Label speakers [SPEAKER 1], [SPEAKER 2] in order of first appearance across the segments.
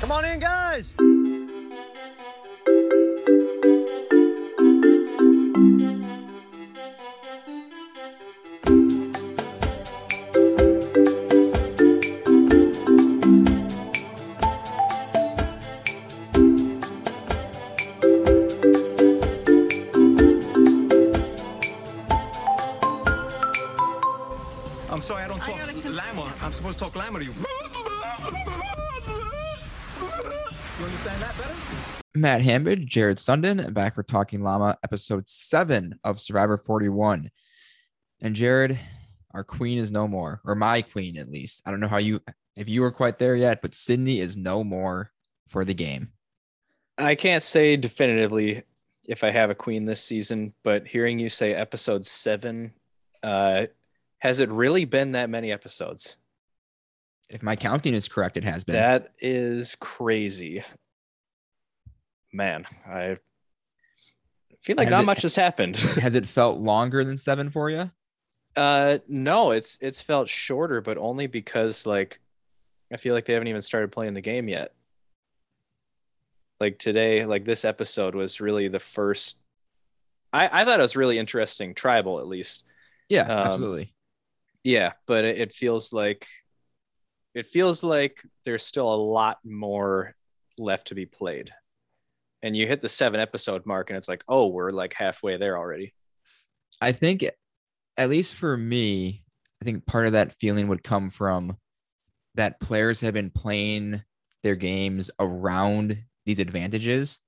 [SPEAKER 1] Come on in, guys.
[SPEAKER 2] Matt Hambid, Jared Sundin, back for Talking Llama, episode seven of Survivor 41. And Jared, our queen is no more, or my queen at least. I don't know how you, if you were quite there yet, but Sydney is no more for the game.
[SPEAKER 3] I can't say definitively if I have a queen this season, but hearing you say episode seven, uh, has it really been that many episodes?
[SPEAKER 2] If my counting is correct, it has been.
[SPEAKER 3] That is crazy. Man, I feel like
[SPEAKER 2] Has
[SPEAKER 3] not
[SPEAKER 2] it-
[SPEAKER 3] much has happened.
[SPEAKER 2] has it felt longer than seven for you?
[SPEAKER 3] uh no, it's it's felt shorter, but only because like I feel like they haven't even started playing the game yet. Like today, like this episode was really the first I, I thought it was really interesting, tribal at least.
[SPEAKER 2] Yeah,
[SPEAKER 3] Um,
[SPEAKER 2] absolutely.
[SPEAKER 3] Yeah, but it, it feels like it feels like there's still a lot more left to be played. And you hit the seven episode mark and it's like, oh, we're like halfway there already.
[SPEAKER 2] I think, at least for me, I think part of that feeling would come from that players have been playing their games around these advantages.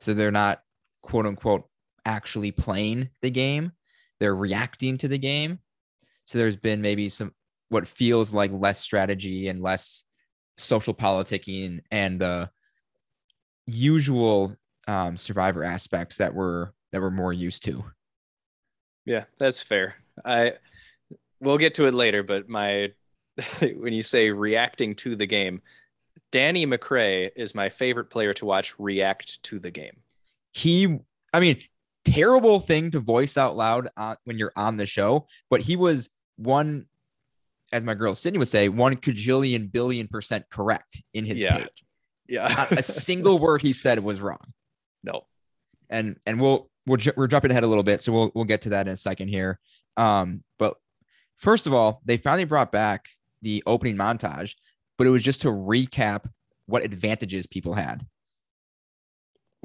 [SPEAKER 2] So they're not quote unquote actually playing the game, they're reacting to the game. So there's been maybe some what feels like less strategy and less social politicking and the usual um, survivor aspects that we're that we're more used to.
[SPEAKER 3] Yeah, that's fair. I we'll get to it later, but my when you say reacting to the game, Danny McCray is my favorite player to watch react to the game.
[SPEAKER 2] he i mean terrible thing to voice out loud on, when you're on the show but he was one as my girl sydney would say one cajillion billion percent correct in his
[SPEAKER 3] Yeah.
[SPEAKER 2] take
[SPEAKER 3] Yeah.
[SPEAKER 2] Not a single word he said was wrong
[SPEAKER 3] no.
[SPEAKER 2] and and we'll we'll ju- we're jumping ahead a little bit so we'll we'll get to that in a second here um but first of all they finally brought back the opening montage but it was just to recap what advantages people had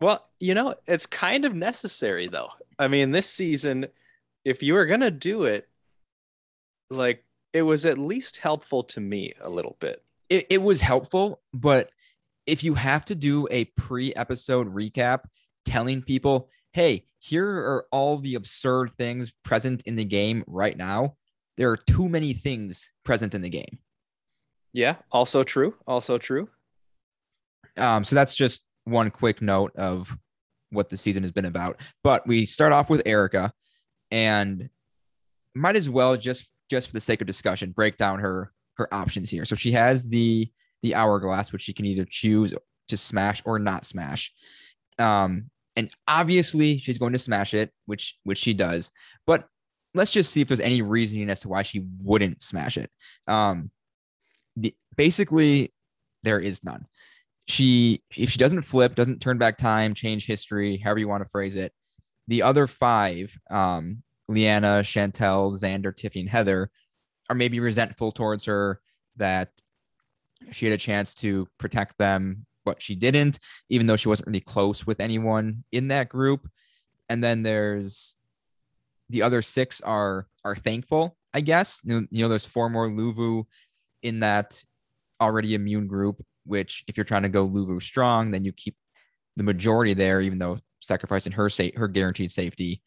[SPEAKER 3] Well, you know, it's kind of necessary though. I mean, this season, if you were gonna do it, like it was at least helpful to me a little bit.
[SPEAKER 2] it, it was helpful, but if you have to do a pre-episode recap telling people, hey, here are all the absurd things present in the game right now, there are too many things present in the game.
[SPEAKER 3] Yeah, also true. Also true.
[SPEAKER 2] Um, so that's just one quick note of what the season has been about. But we start off with Erica, and might as well just just for the sake of discussion break down her her options here. So she has the the hourglass, which she can either choose to smash or not smash. Um, and obviously she's going to smash it, which which she does. But let's just see if there's any reasoning as to why she wouldn't smash it. Um, the, basically, there is none she if she doesn't flip doesn't turn back time change history however you want to phrase it the other five um liana chantel xander tiffany and heather are maybe resentful towards her that she had a chance to protect them but she didn't even though she wasn't really close with anyone in that group and then there's the other six are are thankful i guess you know, there's four more luvu in that already immune group which if you're trying to go Luvu strong, then you keep the majority there, even though sacrificing her sa- her guaranteed safety.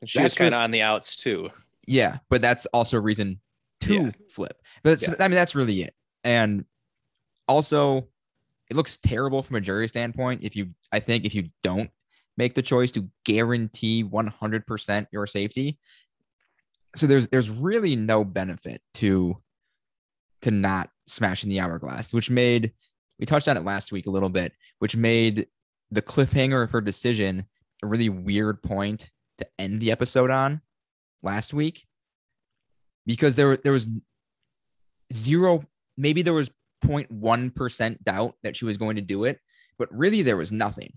[SPEAKER 3] And she was kind of on the outs too.
[SPEAKER 2] Yeah, but that's also a reason to
[SPEAKER 3] Yeah.
[SPEAKER 2] flip. But
[SPEAKER 3] Yeah.
[SPEAKER 2] I mean, that's really it. And also, it looks terrible from a jury standpoint. If you, I think, if you don't make the choice to guarantee 100% your safety, so there's there's really no benefit to to not smashing the hourglass, which made we touched on it last week a little bit, which made the cliffhanger of her decision a really weird point to end the episode on last week because there there was zero maybe there was 0.1% doubt that she was going to do it, but really there was nothing.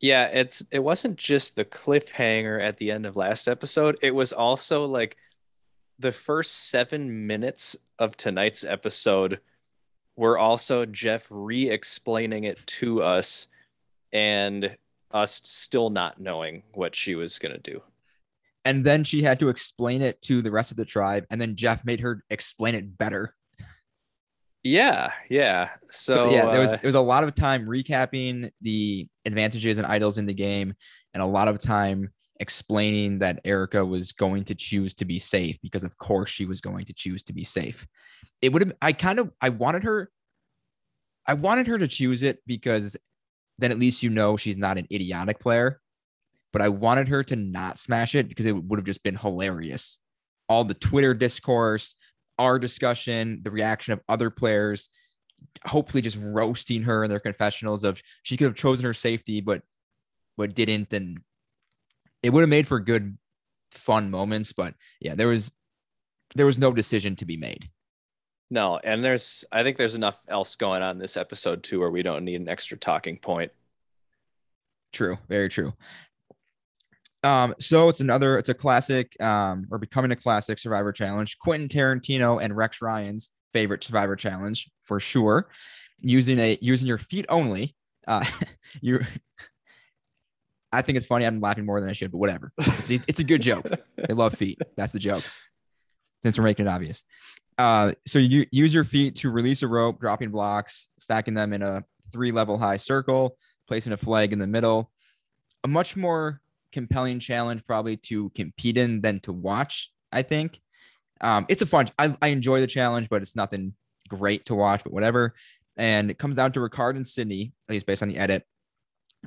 [SPEAKER 3] Yeah, it's it wasn't just the cliffhanger at the end of last episode. It was also like the first seven minutes of tonight's episode were also Jeff re-explaining it to us and us still not knowing what she was gonna do.
[SPEAKER 2] And then she had to explain it to the rest of the tribe, and then Jeff made her explain it better.
[SPEAKER 3] Yeah, yeah. So,
[SPEAKER 2] yeah, there was
[SPEAKER 3] uh,
[SPEAKER 2] there was a lot of time recapping the advantages and idols in the game, and a lot of time explaining that Erica was going to choose to be safe because of course she was going to choose to be safe. It would have I kind of I wanted her I wanted her to choose it because then at least you know she's not an idiotic player. But I wanted her to not smash it because it would have just been hilarious. All the Twitter discourse, our discussion, the reaction of other players, hopefully just roasting her in their confessionals of she could have chosen her safety, but but didn't, and it would have made for good, fun moments. But yeah, there was there was no decision to be made.
[SPEAKER 3] no, and there's I think there's enough else going on this episode too where we don't need an extra talking point.
[SPEAKER 2] True, very true. Um, so it's another, it's a classic, um, or becoming a classic Survivor Challenge. Quentin Tarantino and Rex Ryan's favorite Survivor Challenge for sure. Using a using your feet only. Uh, you, I think it's funny. I'm laughing more than I should, but whatever. It's, it's a good joke. They love feet. That's the joke. Since we're making it obvious. Uh, so you use your feet to release a rope, dropping blocks, stacking them in a three level high circle, placing a flag in the middle. A much more compelling challenge, probably to compete in than to watch. I think um, it's a fun. I, I enjoy the challenge, but it's nothing great to watch. But whatever. And it comes down to Ricard and Sydney, at least based on the edit.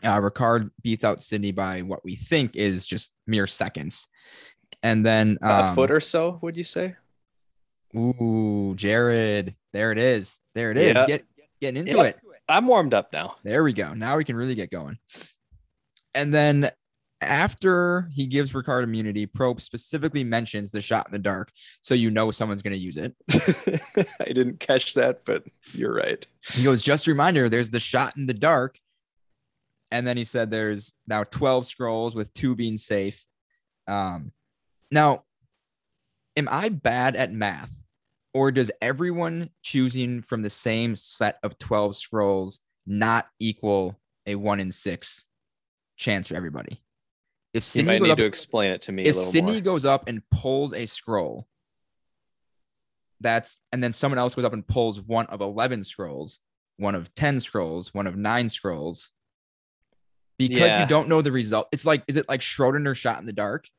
[SPEAKER 2] Uh, Ricard beats out Sydney by what we think is just mere seconds. And then um,
[SPEAKER 3] a foot or so, would you say?
[SPEAKER 2] Ooh, Jared. There it is. There it is.
[SPEAKER 3] Yeah.
[SPEAKER 2] Get getting into
[SPEAKER 3] Yeah.
[SPEAKER 2] it.
[SPEAKER 3] I'm warmed up now.
[SPEAKER 2] There we go. Now we can really get going. And then after he gives Ricard immunity, Probst specifically mentions the shot in the dark. So you know someone's going to use it.
[SPEAKER 3] I didn't catch that, but you're right.
[SPEAKER 2] He goes, just a reminder, there's the shot in the dark. And then he said there's now 12 scrolls with two being safe. Um, now, am I bad at math? Or does everyone choosing from the same set of 12 scrolls not equal a one in six chance for everybody? If
[SPEAKER 3] You
[SPEAKER 2] Sydney,
[SPEAKER 3] might need
[SPEAKER 2] up,
[SPEAKER 3] to explain it to me
[SPEAKER 2] if Sydney
[SPEAKER 3] more.
[SPEAKER 2] goes up and pulls a scroll, that's and then someone else goes up and pulls one of 11 scrolls, one of 10 scrolls, one of nine scrolls. Because
[SPEAKER 3] Yeah.
[SPEAKER 2] you don't know the result. It's like, is it like Schrodinger shot in the dark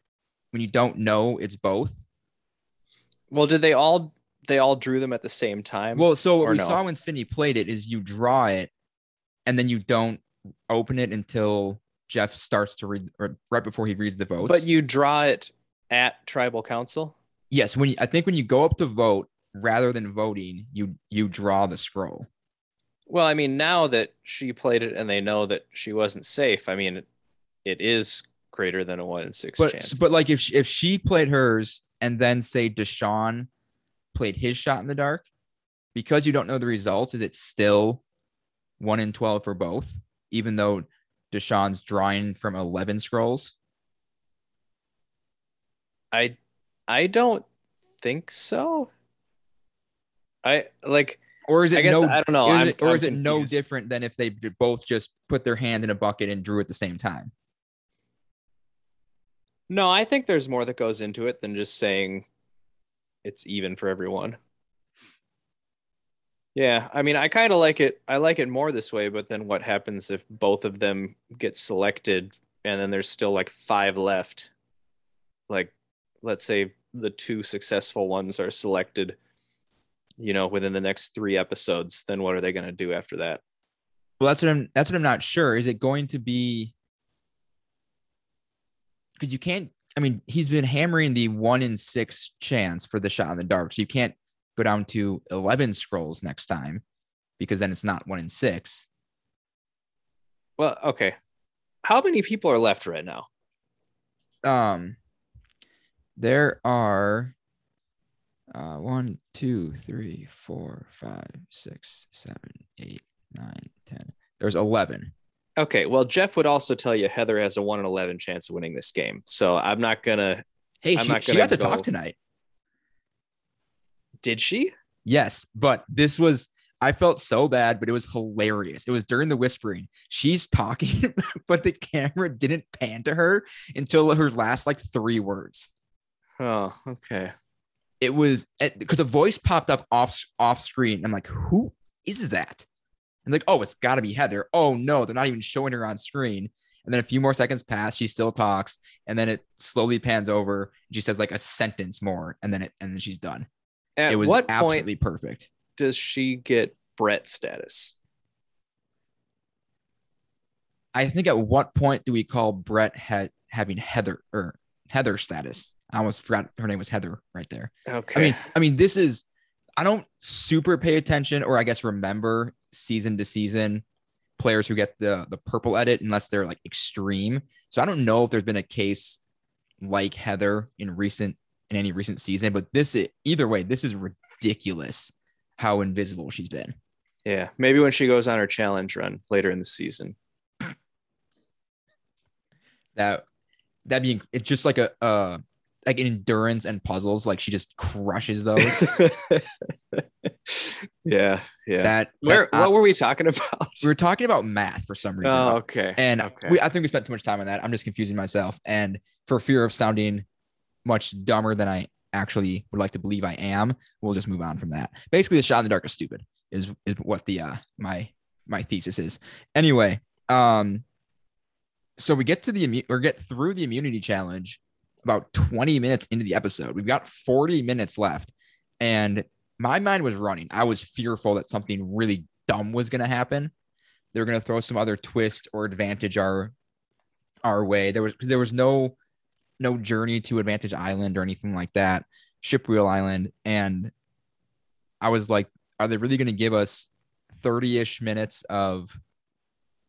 [SPEAKER 2] when you don't know it's both?
[SPEAKER 3] Well, did they all they all drew them at the same time?
[SPEAKER 2] Well, so what we
[SPEAKER 3] no?
[SPEAKER 2] saw when Sydney played it is you draw it and then you don't open it until Jeff starts to read or right before he reads the votes.
[SPEAKER 3] but you draw it at tribal council.
[SPEAKER 2] yes, when you, I think when you go up to vote rather than voting, you you draw the scroll.
[SPEAKER 3] Well, I mean, now that she played it and they know that she wasn't safe, I mean, it, it is greater than a one in six
[SPEAKER 2] But
[SPEAKER 3] chance.
[SPEAKER 2] but like if she, if she played hers and then say Deshaun played his shot in the dark, because you don't know the results, is it still one in twelve for both, even though Deshaun's drawing from eleven scrolls?
[SPEAKER 3] I I don't think so. I like
[SPEAKER 2] Or is it
[SPEAKER 3] I guess
[SPEAKER 2] no?
[SPEAKER 3] I don't know.
[SPEAKER 2] Is it, or
[SPEAKER 3] I'm
[SPEAKER 2] is it no different than if they both just put their hand in a bucket and drew at the same time?
[SPEAKER 3] No, I think there's more that goes into it than just saying it's even for everyone. Yeah, I mean, I kind of like it. I like it more this way, but then what happens if both of them get selected and then there's still like five left? Like, let's say the two successful ones are selected, you know, within the next three episodes, then what are they going to do after that?
[SPEAKER 2] Well, that's what I'm. That's what I'm not sure. Is it going to be? Because you can't. I mean, he's been hammering the one in six chance for the shot in the dark, so you can't go down to eleven scrolls next time, because then it's not one in six.
[SPEAKER 3] Well, okay. How many people are left right now?
[SPEAKER 2] Um, there are Uh, one, two, three, four, five, six, seven, eight, nine, ten. There's eleven.
[SPEAKER 3] Okay, well, Jeff would also tell you Heather has a one in eleven chance of winning this game. So I'm not gonna.
[SPEAKER 2] Hey,
[SPEAKER 3] I'm
[SPEAKER 2] she,
[SPEAKER 3] not gonna
[SPEAKER 2] got to
[SPEAKER 3] go-
[SPEAKER 2] talk tonight.
[SPEAKER 3] Did she?
[SPEAKER 2] Yes, but this was I felt so bad, but it was hilarious. It was during the whispering. She's talking, but the camera didn't pan to her until her last like three words.
[SPEAKER 3] Oh, okay.
[SPEAKER 2] It was eh, because a voice popped up off off screen. I'm like, who is that? And like, oh, it's got to be Heather. Oh no, they're not even showing her on screen. And then a few more seconds pass. She still talks, and then it slowly pans over. She says like a sentence more, and then it and then she's done.
[SPEAKER 3] At
[SPEAKER 2] it was
[SPEAKER 3] what point
[SPEAKER 2] absolutely perfect.
[SPEAKER 3] does she get Brett status?
[SPEAKER 2] I think at what point do we call Brett ha- having Heather or Heather status? I almost forgot her name was Heather right there.
[SPEAKER 3] Okay.
[SPEAKER 2] I mean, I mean, this is I don't super pay attention or I guess remember season to season players who get the the purple edit unless they're like extreme. So I don't know if there's been a case like Heather in recent in any recent season, but this is, either way, this is ridiculous how invisible she's been.
[SPEAKER 3] yeah, maybe when she goes on her challenge run later in the season.
[SPEAKER 2] that that being it's just like a uh like endurance and puzzles like she just crushes those
[SPEAKER 3] yeah, yeah.
[SPEAKER 2] that
[SPEAKER 3] Where?
[SPEAKER 2] that-
[SPEAKER 3] what were we talking about?
[SPEAKER 2] we were talking about math for some reason
[SPEAKER 3] Oh, okay.
[SPEAKER 2] and
[SPEAKER 3] okay.
[SPEAKER 2] we, i think we spent too much time on that i'm just confusing myself and for fear of sounding much dumber than i actually would like to believe i am we'll just move on from that. Basically the shot in the dark is stupid is is what the uh my my thesis is. Anyway um so we get to the or get through the immunity challenge about 20 minutes into the episode. We've got 40 minutes left and my mind was running. I was fearful that something really dumb was going to happen. They were going to throw some other twist or advantage our our way. There was because there was no no journey to advantage island or anything like that ship wheel island. And i was like are they really going to give us 30ish minutes of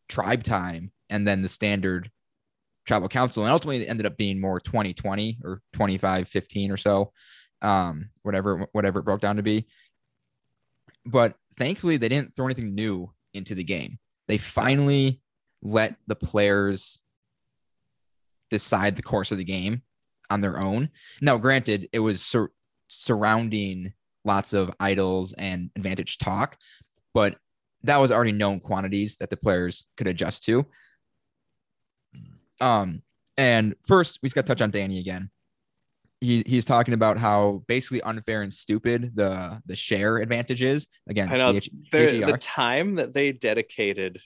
[SPEAKER 2] tribe time and then the standard tribal council? And ultimately it ended up being more 2020 or 25 15 or so um whatever whatever it broke down to be. But thankfully they didn't throw anything new into the game. They finally let the players decide the course of the game on their own now granted it was sur- surrounding lots of idols and advantage talk but that was already known quantities that the players could adjust to um, and first, we just got to touch on Danny again. He, he's talking about how basically unfair and stupid the the share advantage is. Again,
[SPEAKER 3] I know.
[SPEAKER 2] CH-
[SPEAKER 3] the, the time that they dedicated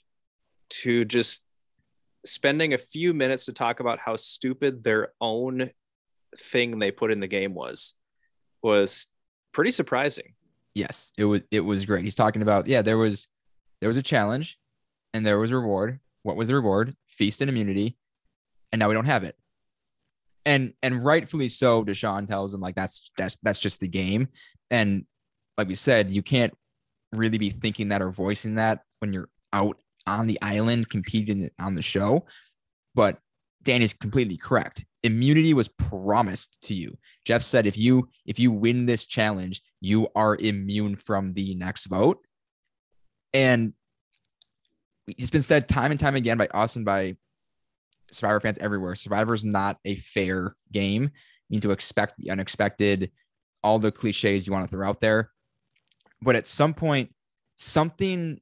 [SPEAKER 3] to just spending a few minutes to talk about how stupid their own thing they put in the game was was pretty surprising.
[SPEAKER 2] yes, it was it was great. He's talking about yeah, there was there was a challenge, and there was a reward. What was the reward? Feast and immunity, and now we don't have it. And and rightfully so, Deshaun tells him like that's that's that's just the game. And like we said, you can't really be thinking that or voicing that when you're out on the island competing on the show. But Dan is completely correct. Immunity was promised to you. Jeff said if you if you win this challenge, you are immune from the next vote. And it's been said time and time again by us and by Survivor fans everywhere. Survivor is not a fair game. You need to expect the unexpected, all the cliches you want to throw out there. But at some point, something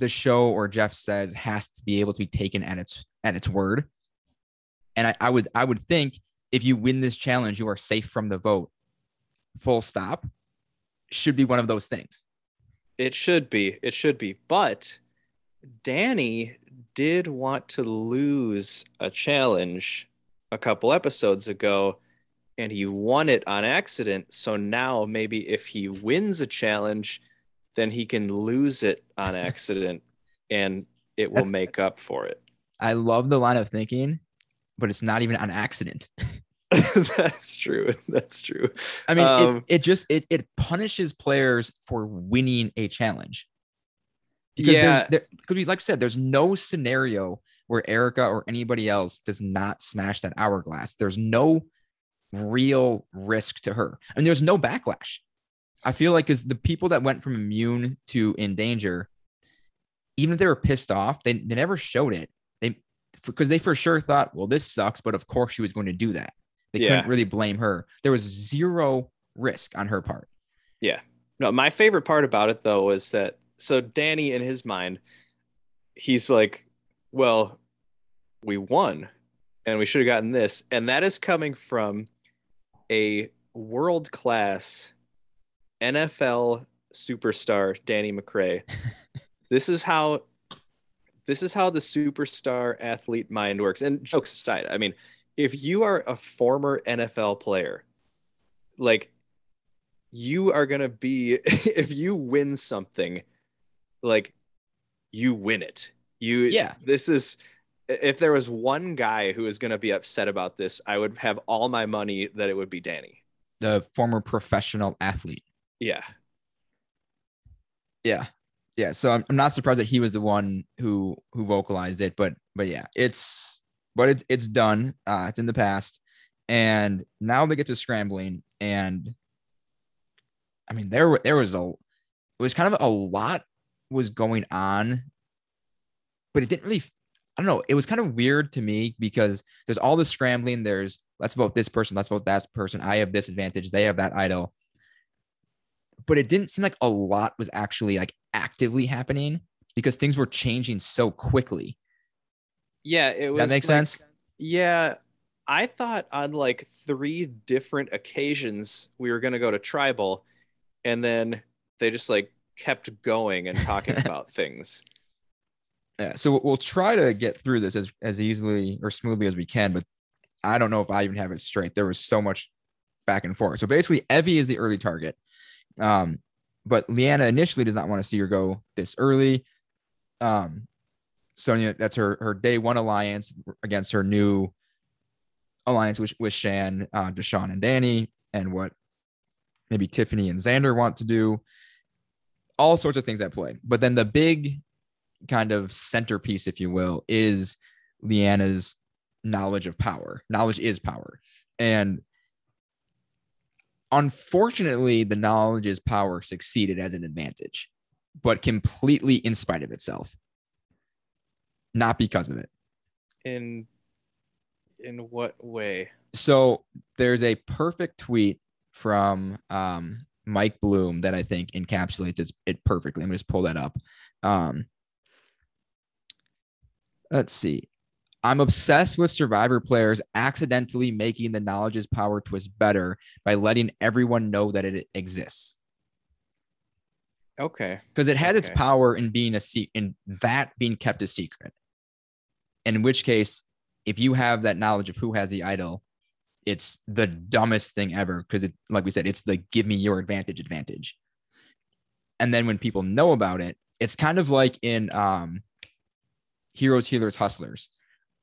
[SPEAKER 2] the show or Jeff says has to be able to be taken at its at its word. And I, I would I would think if you win this challenge, you are safe from the vote. Full stop. Should be one of those things.
[SPEAKER 3] It should be. It should be. But Danny did want to lose a challenge a couple episodes ago and he won it on accident. So now maybe if he wins a challenge, then he can lose it on accident and it will
[SPEAKER 2] That's-
[SPEAKER 3] make up for it.
[SPEAKER 2] I love the line of thinking, but it's not even on accident.
[SPEAKER 3] That's true. That's true.
[SPEAKER 2] I mean,
[SPEAKER 3] Um,
[SPEAKER 2] it, it just it it punishes players for winning a challenge. Because
[SPEAKER 3] Yeah.
[SPEAKER 2] there's there could be like I said, there's no scenario where Erica or anybody else does not smash that hourglass. There's no real risk to her. I And there's no backlash. I feel like as the people that went from immune to in danger, even if they were pissed off, they, they never showed it. They because they for sure thought, well, this sucks, but of course she was going to do that. They
[SPEAKER 3] Yeah.
[SPEAKER 2] couldn't really blame her. There was zero risk on her part. Yeah.
[SPEAKER 3] No, my favorite part about it though was that so Danny in his mind, he's like, well, we won and we should have gotten this. And that is coming from a world class NFL superstar, Danny McCray. this is how this is how the superstar athlete mind works. And jokes aside, I mean, if you are a former NFL player, like you are going to be if you win something like you win it you
[SPEAKER 2] Yeah.
[SPEAKER 3] this is if there was one guy who is going to be upset about this i would have all my money that it would be danny
[SPEAKER 2] The former professional athlete.
[SPEAKER 3] Yeah
[SPEAKER 2] Yeah. Yeah. So I'm, I'm not surprised that he was the one who who vocalized it, but but yeah, it's but it, it's done. Uh it's in the past. And now they get to scrambling. And I mean, there there was a it was kind of a lot was going on, but it didn't really I don't know. It was kind of weird to me because there's all this scrambling. There's let's vote this person, let's vote that person. I have this advantage, they have that idol but it didn't seem like a lot was actually like actively happening because things were changing so quickly.
[SPEAKER 3] yeah it was
[SPEAKER 2] that makes
[SPEAKER 3] like-
[SPEAKER 2] sense?
[SPEAKER 3] yeah i thought on like three different occasions we were going to go to tribal and then they just like kept going and talking about things
[SPEAKER 2] Yeah. So we'll- we'll try to get through this as, as easily or smoothly as we can, but I don't know if I even have it straight. There was so much back and forth. So basically, Evvie is the early target. Um, but Liana initially does not want to see her go this early. Um, Sonia, that's her her day one alliance against her new alliance with, with Shan, uh, Deshaun, and Danny, and what maybe Tiffany and Xander want to do. All sorts of things at play. But then the big kind of centerpiece, if you will, is Liana's knowledge of power. Knowledge is power. And unfortunately, the knowledge is power succeeded as an advantage, but completely in spite of itself. Not because of it.
[SPEAKER 3] in in what way
[SPEAKER 2] So there's a perfect tweet from um, Mike Bloom that I think encapsulates it, it perfectly. Let me just pull that up. Um, let's see. I'm obsessed with survivor players accidentally making the knowledge's power twist better by letting everyone know that it exists.
[SPEAKER 3] okay
[SPEAKER 2] Because it has its power in being a secret, in that being kept a secret. In which case, if you have that knowledge of who has the idol, it's the dumbest thing ever. Because it, like we said, it's the give me your advantage advantage. And then when people know about it, it's kind of like in um Heroes, Healers, Hustlers,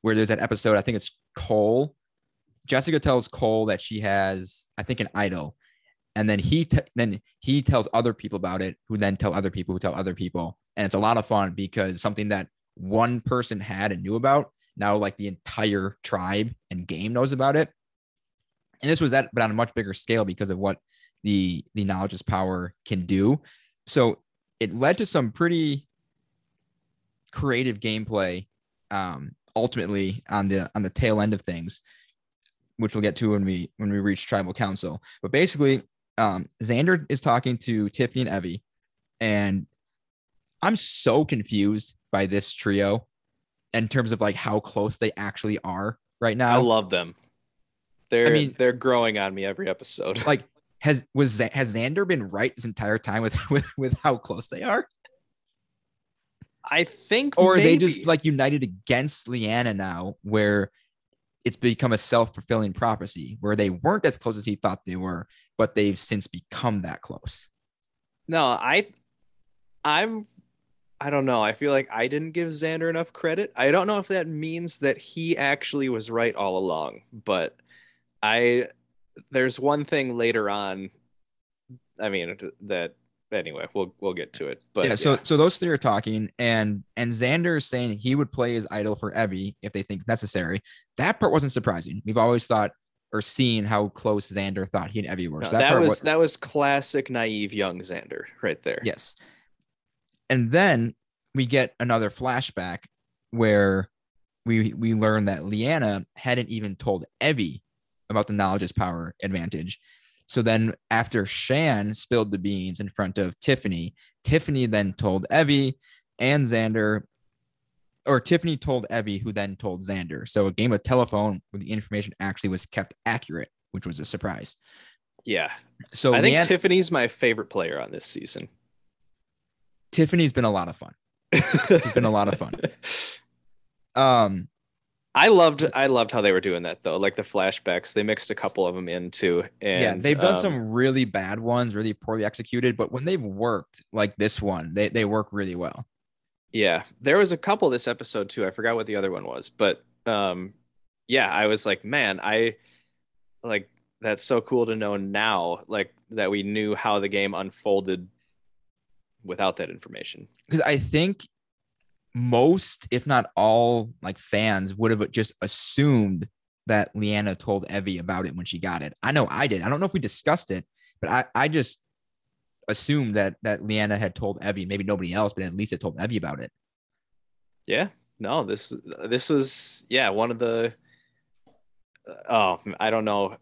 [SPEAKER 2] where there's that episode, I think it's Cole. Jessica tells Cole that she has, I think, an idol. And then he t- then he tells other people about it, who then tell other people who tell other people. And it's a lot of fun because something that one person had and knew about, now like the entire tribe and game knows about it. And this was that, but on a much bigger scale because of what the the knowledge's power can do. So it led to some pretty creative gameplay um ultimately on the on the tail end of things which we'll get to when we when we reach tribal council. But basically um xander is talking to tiffany and evvie and i'm so confused by this trio in terms of like how close they actually are right now.
[SPEAKER 3] I love them. They're I
[SPEAKER 2] mean-
[SPEAKER 3] they're growing on me every episode.
[SPEAKER 2] Like has was has xander been right this entire time with with with how close they are
[SPEAKER 3] i think
[SPEAKER 2] or are they just like united against Liana now, where it's become a self fulfilling prophecy, where they weren't as close as he thought they were, but they've since become that close.
[SPEAKER 3] No, I I'm I don't know. I feel like I didn't give Xander enough credit. I don't know if that means that he actually was right all along, but I there's one thing later on I mean that anyway, we'll we'll get to it. But
[SPEAKER 2] yeah, so so those three are talking, and and Xander is saying he would play his idol for Evvie if they think necessary. That part wasn't surprising. We've always thought or seen how close Xander thought he and Evvie were.
[SPEAKER 3] No,
[SPEAKER 2] So
[SPEAKER 3] that
[SPEAKER 2] part
[SPEAKER 3] was
[SPEAKER 2] wa-
[SPEAKER 3] that was classic naive young Xander right there.
[SPEAKER 2] Yes. And then we get another flashback where we we learn that Liana hadn't even told Evvie about the knowledge's power advantage. So then after Shan spilled the beans in front of Tiffany, Tiffany then told Evvie and Xander or Tiffany told Evvie who then told Xander. So a game of telephone where the information actually was kept accurate, which was a surprise.
[SPEAKER 3] Yeah.
[SPEAKER 2] So
[SPEAKER 3] I think
[SPEAKER 2] Liana-
[SPEAKER 3] Tiffany's my favorite player on this season.
[SPEAKER 2] Tiffany's been a lot of fun. It's been a lot of fun. Um
[SPEAKER 3] I loved I loved how they were doing that though. Like the flashbacks, they mixed a couple of them in too. And
[SPEAKER 2] yeah, they've done
[SPEAKER 3] um,
[SPEAKER 2] some really bad ones, really poorly executed, but when they've worked like this one, they, they work really well.
[SPEAKER 3] Yeah, there was a couple this episode too. I forgot what the other one was, but um, yeah, I was like, man, I like that's so cool to know now, like that we knew how the game unfolded without that information.
[SPEAKER 2] Because I think most, if not all, like fans would have just assumed that Liana told Evvie about it when she got it. I know I did. I don't know if we discussed it, but I, I just assumed that that Liana had told Evvie, maybe nobody else, but at least it told Evvie about it.
[SPEAKER 3] Yeah, no, this this was yeah one of the. Uh, oh, I don't know,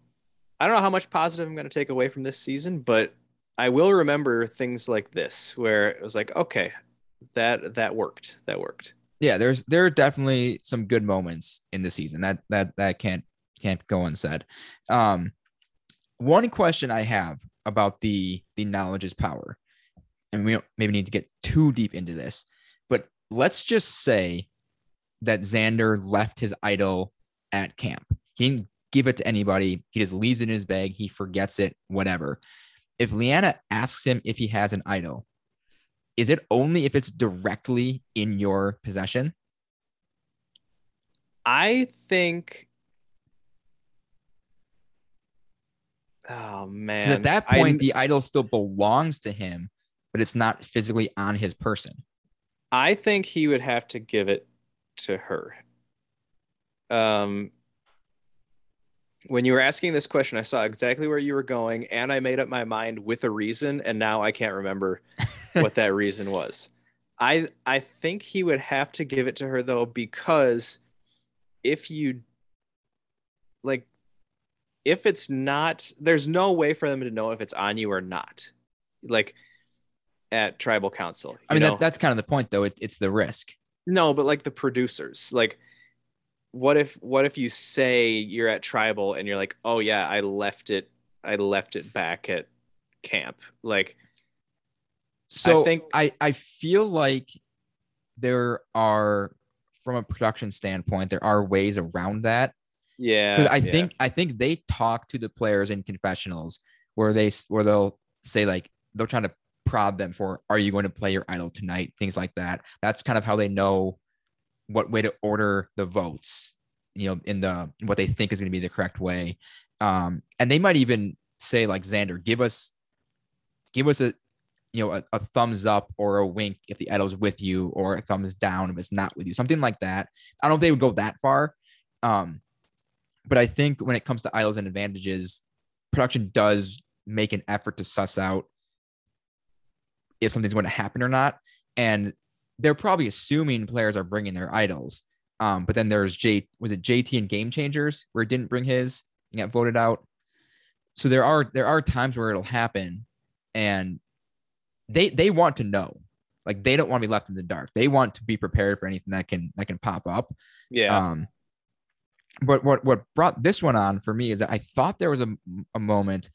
[SPEAKER 3] I don't know how much positive I'm going to take away from this season, but I will remember things like this where it was like, okay, that that worked, that worked.
[SPEAKER 2] yeah, there's there are definitely some good moments in the season that that that can't can't go unsaid. Um, one question I have about the the knowledge is power, and we don't maybe need to get too deep into this, but let's just say that Xander left his idol at camp. He didn't give it to anybody. He just leaves it in his bag. He forgets it. Whatever. If Liana asks him if he has an idol, is it only if it's directly in your possession?
[SPEAKER 3] I think. Oh man!
[SPEAKER 2] At that
[SPEAKER 3] I-
[SPEAKER 2] point, the idol still belongs to him, but it's not physically on his person.
[SPEAKER 3] I think he would have to give it to her. Um, when you were asking this question, I saw exactly where you were going, and I made up my mind with a reason, and now I can't remember what that reason was. I I think he would have to give it to her though, because if you like, if it's not, there's no way for them to know if it's on you or not. Like at tribal council.
[SPEAKER 2] I mean, that, that's kind of the point, though. It, it's the risk.
[SPEAKER 3] No, but like the producers, like what if what if you say you're at tribal and you're like, "Oh yeah, I left it I left it back at camp." Like
[SPEAKER 2] So I
[SPEAKER 3] think-
[SPEAKER 2] I, I feel like there are, from a production standpoint, there are ways around that.
[SPEAKER 3] yeah.
[SPEAKER 2] because I
[SPEAKER 3] yeah.
[SPEAKER 2] think I think they talk to the players in confessionals where they where they'll say like they're trying to prod them for are you going to play your idol tonight things like that. That's kind of how they know what way to order the votes. You know, in the what they think is going to be the correct way. Um, and they might even say like Xander, give us give us a you know a, a thumbs up or a wink if the idol's with you or a thumbs down if it's not with you something like that i don't know if they would go that far um but I think when it comes to idols and advantages, production does make an effort to suss out if something's going to happen or not. And they're probably assuming players are bringing their idols. Um, but then there's J, was it JT and Game Changers where it didn't bring his and got voted out. So there are there are times where it'll happen, and they they want to know, like they don't want to be left in the dark. They want to be prepared for anything that can that can pop up.
[SPEAKER 3] yeah.
[SPEAKER 2] Um, but what what brought this one on for me is that I thought there was a, a moment.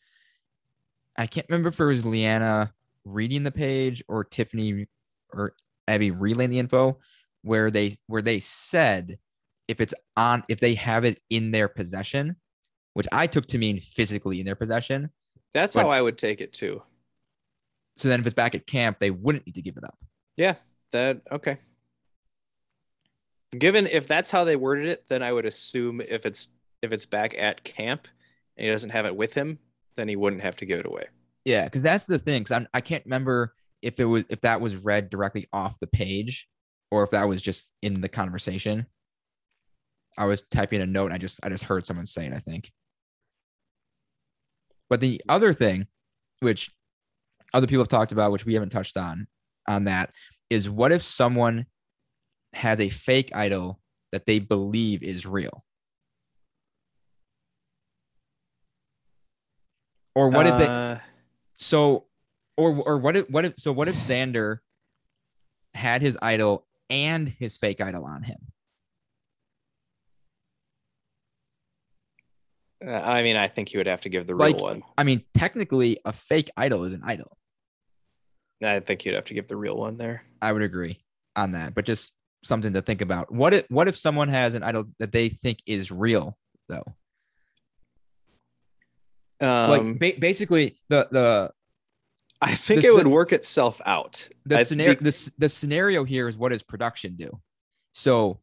[SPEAKER 2] I can't remember if it was Liana reading the page or Tiffany or Abby relaying the info where they where they said if it's on if they have it in their possession, which I took to mean physically in their possession.
[SPEAKER 3] That's
[SPEAKER 2] but-
[SPEAKER 3] how I would take it too.
[SPEAKER 2] So then if it's back at camp, they wouldn't need to give it up.
[SPEAKER 3] Yeah. That okay. Given if that's how they worded it, then I would assume if it's if it's back at camp and he doesn't have it with him, then he wouldn't have to give it away.
[SPEAKER 2] Yeah, because that's the thing. Because I can't remember if it was if that was read directly off the page or if that was just in the conversation. I was typing a note. And I just I just heard someone say it. I think. But the other thing, which other people have talked about, which we haven't touched on, on that, is what if someone has a fake idol that they believe is real? Or what if they
[SPEAKER 3] Uh,
[SPEAKER 2] so or or what if what if so what if Xander had his idol and his fake idol on him?
[SPEAKER 3] I mean, I think you would have to give the
[SPEAKER 2] Like-
[SPEAKER 3] real one.
[SPEAKER 2] I mean, technically a fake idol is an idol.
[SPEAKER 3] I think you'd have to give the real one there.
[SPEAKER 2] I would agree on that, but just something to think about. What if what if someone has an idol that they think is real though?
[SPEAKER 3] Um,
[SPEAKER 2] like ba- basically the the
[SPEAKER 3] I think
[SPEAKER 2] this-
[SPEAKER 3] it would
[SPEAKER 2] the-
[SPEAKER 3] work itself out.
[SPEAKER 2] the
[SPEAKER 3] I
[SPEAKER 2] scenario
[SPEAKER 3] think-
[SPEAKER 2] the, the scenario here is what does production do? So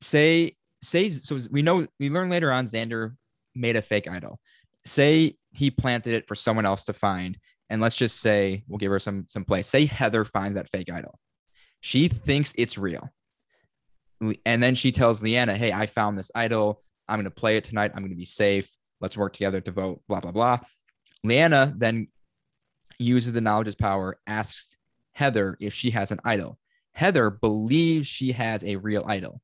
[SPEAKER 2] say say so we know we learn later on Xander made a fake idol. Say he planted it for someone else to find, and let's just say we'll give her some some play. Say Heather finds that fake idol. She thinks it's real. And then she tells Liana, Hey, I found this idol. I'm gonna play it tonight. I'm gonna be safe. Let's work together to vote, blah, blah, blah. Liana then uses the knowledge as power, asks Heather if she has an idol. Heather believes she has a real idol.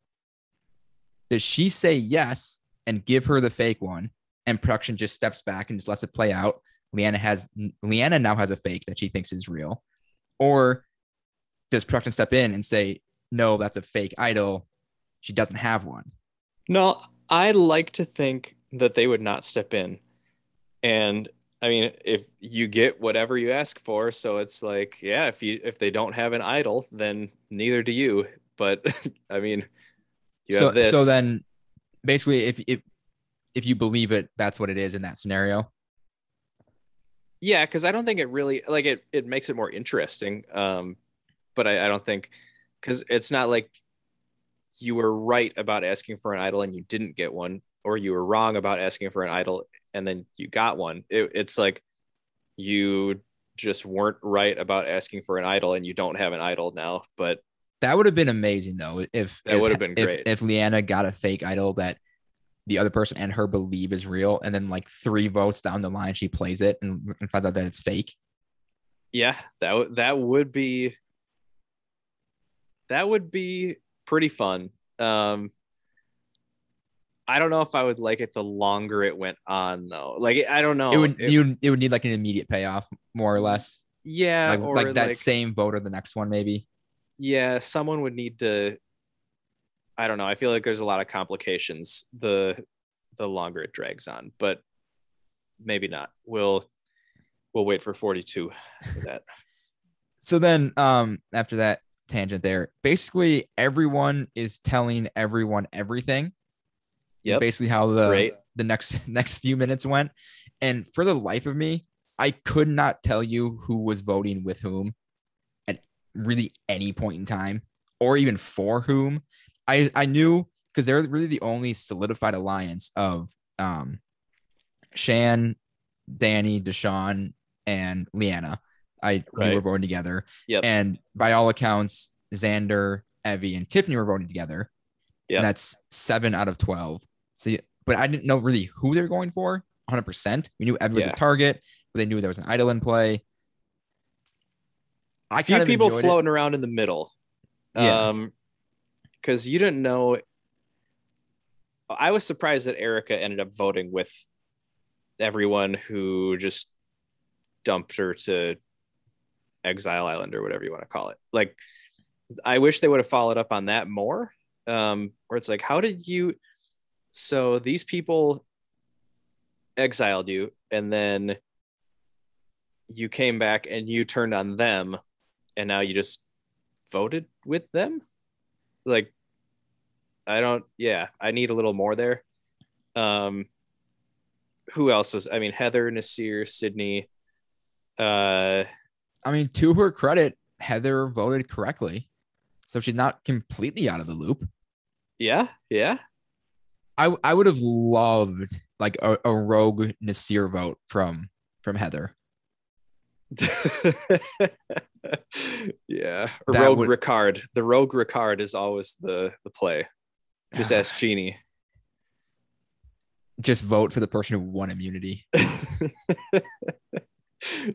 [SPEAKER 2] Does she say yes and give her the fake one? And production just steps back and just lets it play out. Liana has Liana now has a fake that she thinks is real. Or does production step in and say, no, that's a fake idol. She doesn't have one.
[SPEAKER 3] No, I like to think that they would not step in. And I mean, if you get whatever you ask for, so it's like, yeah, if you if they don't have an idol, then neither do you. But I mean, you
[SPEAKER 2] so,
[SPEAKER 3] have this.
[SPEAKER 2] so then basically if if if you believe it, that's what it is in that scenario.
[SPEAKER 3] yeah, because I don't think it really like it. It makes it more interesting. Um, but I, I don't think because it's not like you were right about asking for an idol and you didn't get one, or you were wrong about asking for an idol and then you got one. It, it's like you just weren't right about asking for an idol and you don't have an idol now. But
[SPEAKER 2] That would have been amazing though if
[SPEAKER 3] That would have been
[SPEAKER 2] if-
[SPEAKER 3] great.
[SPEAKER 2] if Liana got a fake idol that the other person and her believe is real, and then like three votes down the line she plays it and, and finds out that it's fake.
[SPEAKER 3] yeah, that would that would be that would be pretty fun. Um, I don't know if I would like it the longer it went on though. Like I don't know.
[SPEAKER 2] it would
[SPEAKER 3] if-
[SPEAKER 2] you it would need like an immediate payoff, more or less.
[SPEAKER 3] yeah,
[SPEAKER 2] like
[SPEAKER 3] or
[SPEAKER 2] like
[SPEAKER 3] like,
[SPEAKER 2] that same vote or the next one maybe.
[SPEAKER 3] yeah, someone would need to. I don't know. I feel like there's a lot of complications the the longer it drags on, but maybe not. We'll we'll wait for 42 for that.
[SPEAKER 2] So then um after that tangent there, basically everyone is telling everyone everything.
[SPEAKER 3] Yep.
[SPEAKER 2] Basically how the
[SPEAKER 3] Great.
[SPEAKER 2] the next next few minutes went. And for the life of me, I could not tell you who was voting with whom at really any point in time, or even for whom. I I knew because they're really the only solidified alliance of um Shan, Danny, Deshaun, and Liana. I
[SPEAKER 3] Right.
[SPEAKER 2] were voting together.
[SPEAKER 3] Yep.
[SPEAKER 2] And by all accounts, Xander, Evvie, and Tiffany were voting together.
[SPEAKER 3] Yep.
[SPEAKER 2] And that's seven out of 12. So, you- but I didn't know really who they were going for 100%. We knew Evvie was
[SPEAKER 3] Yeah.
[SPEAKER 2] a target, but they knew there was an idol in play. I
[SPEAKER 3] a few people
[SPEAKER 2] enjoyed it.
[SPEAKER 3] floating around in the middle.
[SPEAKER 2] Yeah.
[SPEAKER 3] Um, because you didn't know. I was surprised that Erica ended up voting with everyone who just dumped her to Exile Island or whatever you want to call it. Like, I wish they would have followed up on that more. Um, where it's like, how did you? So these people exiled you, and then you came back and you turned on them, and now you just voted with them. Like, I don't. Yeah, I need a little more there. Um, who else was? I mean, Heather, Nasir, Sydney. Uh,
[SPEAKER 2] I mean, to her credit, Heather voted correctly. So she's not completely out of the loop.
[SPEAKER 3] yeah, yeah.
[SPEAKER 2] I I would have loved like a, a rogue Nasir vote from from Heather.
[SPEAKER 3] yeah,
[SPEAKER 2] That
[SPEAKER 3] Rogue
[SPEAKER 2] would-
[SPEAKER 3] Ricard. The Rogue Ricard is always the the play. Just ask Genie.
[SPEAKER 2] just vote for the person who won immunity.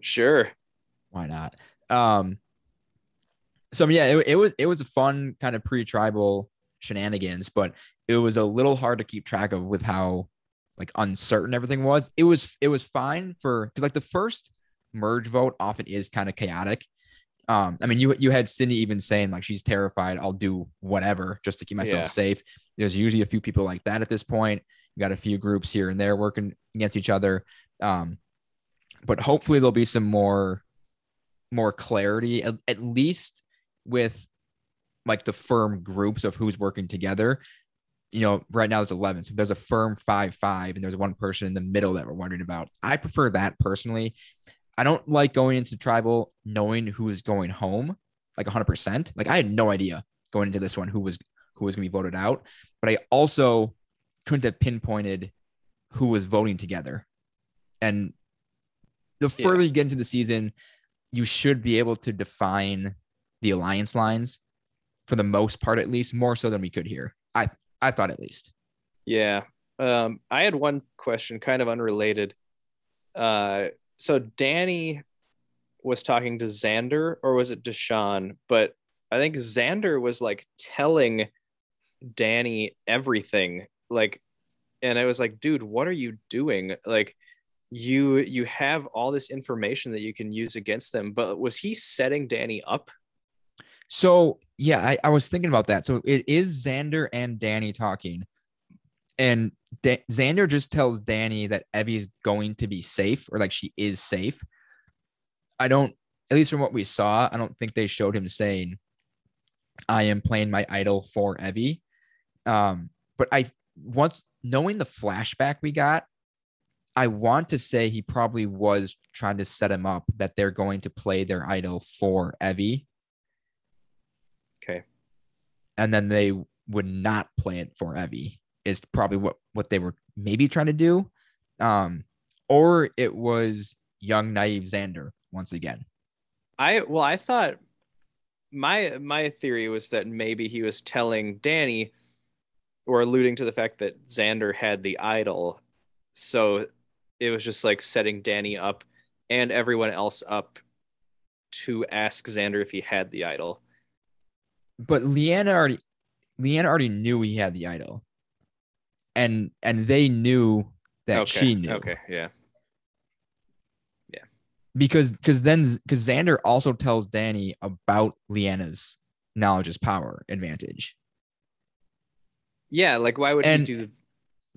[SPEAKER 3] sure.
[SPEAKER 2] Why not? Um, so yeah, it, it was it was a fun kind of pre-tribal shenanigans, but it was a little hard to keep track of with how like uncertain everything was. It was it was fine for because like the first merge vote often is kind of chaotic. Um, I mean, you you had Cindy even saying like she's terrified. I'll do whatever just to keep myself
[SPEAKER 3] Yeah.
[SPEAKER 2] safe. There's usually a few people like that at this point. You got a few groups here and there working against each other. Um, but hopefully there'll be some more more clarity at, at least with like the firm groups of who's working together you know right now there's 11 so there's a firm 5-5 and there's one person in the middle that we're wondering about i prefer that personally. I don't like going into tribal knowing who is going home like 100% like i had no idea going into this one who was who was going to be voted out but i also couldn't have pinpointed who was voting together. And the
[SPEAKER 3] Yeah.
[SPEAKER 2] further you get into the season you should be able to define the alliance lines for the most part at least more so than we could here i i thought at least
[SPEAKER 3] Yeah. Um, I had one question, kind of unrelated. Uh, so Danny was talking to Xander, or was it Deshaun? But I think Xander was like telling Danny everything. Like, and I was like, dude, what are you doing? Like, you you have all this information that you can use against them, but was he setting Danny up?
[SPEAKER 2] So yeah I, I was thinking about that. So it is xander and danny talking and da- xander just tells danny that evvie's going to be safe or like she is safe. I don't at least from what we saw i don't think they showed him saying i am playing my idol for evvie. Um but i once knowing the flashback we got i want to say he probably was trying to set him up that they're going to play their idol for evvie
[SPEAKER 3] Okay.
[SPEAKER 2] and then they would not play it for Evvie is probably what what they were maybe trying to do, um, or it was young naive Xander once again.
[SPEAKER 3] I well, I thought my my theory was that maybe he was telling Danny or alluding to the fact that Xander had the idol. So it was just like setting Danny up and everyone else up to ask Xander if he had the idol.
[SPEAKER 2] But Liana already Liana already knew he had the idol, and and they knew that
[SPEAKER 3] okay.
[SPEAKER 2] she knew.
[SPEAKER 3] Okay, yeah. Yeah.
[SPEAKER 2] Because because then because Xander also tells Danny about Liana's knowledge is power advantage.
[SPEAKER 3] Yeah, like why would
[SPEAKER 2] And-
[SPEAKER 3] he do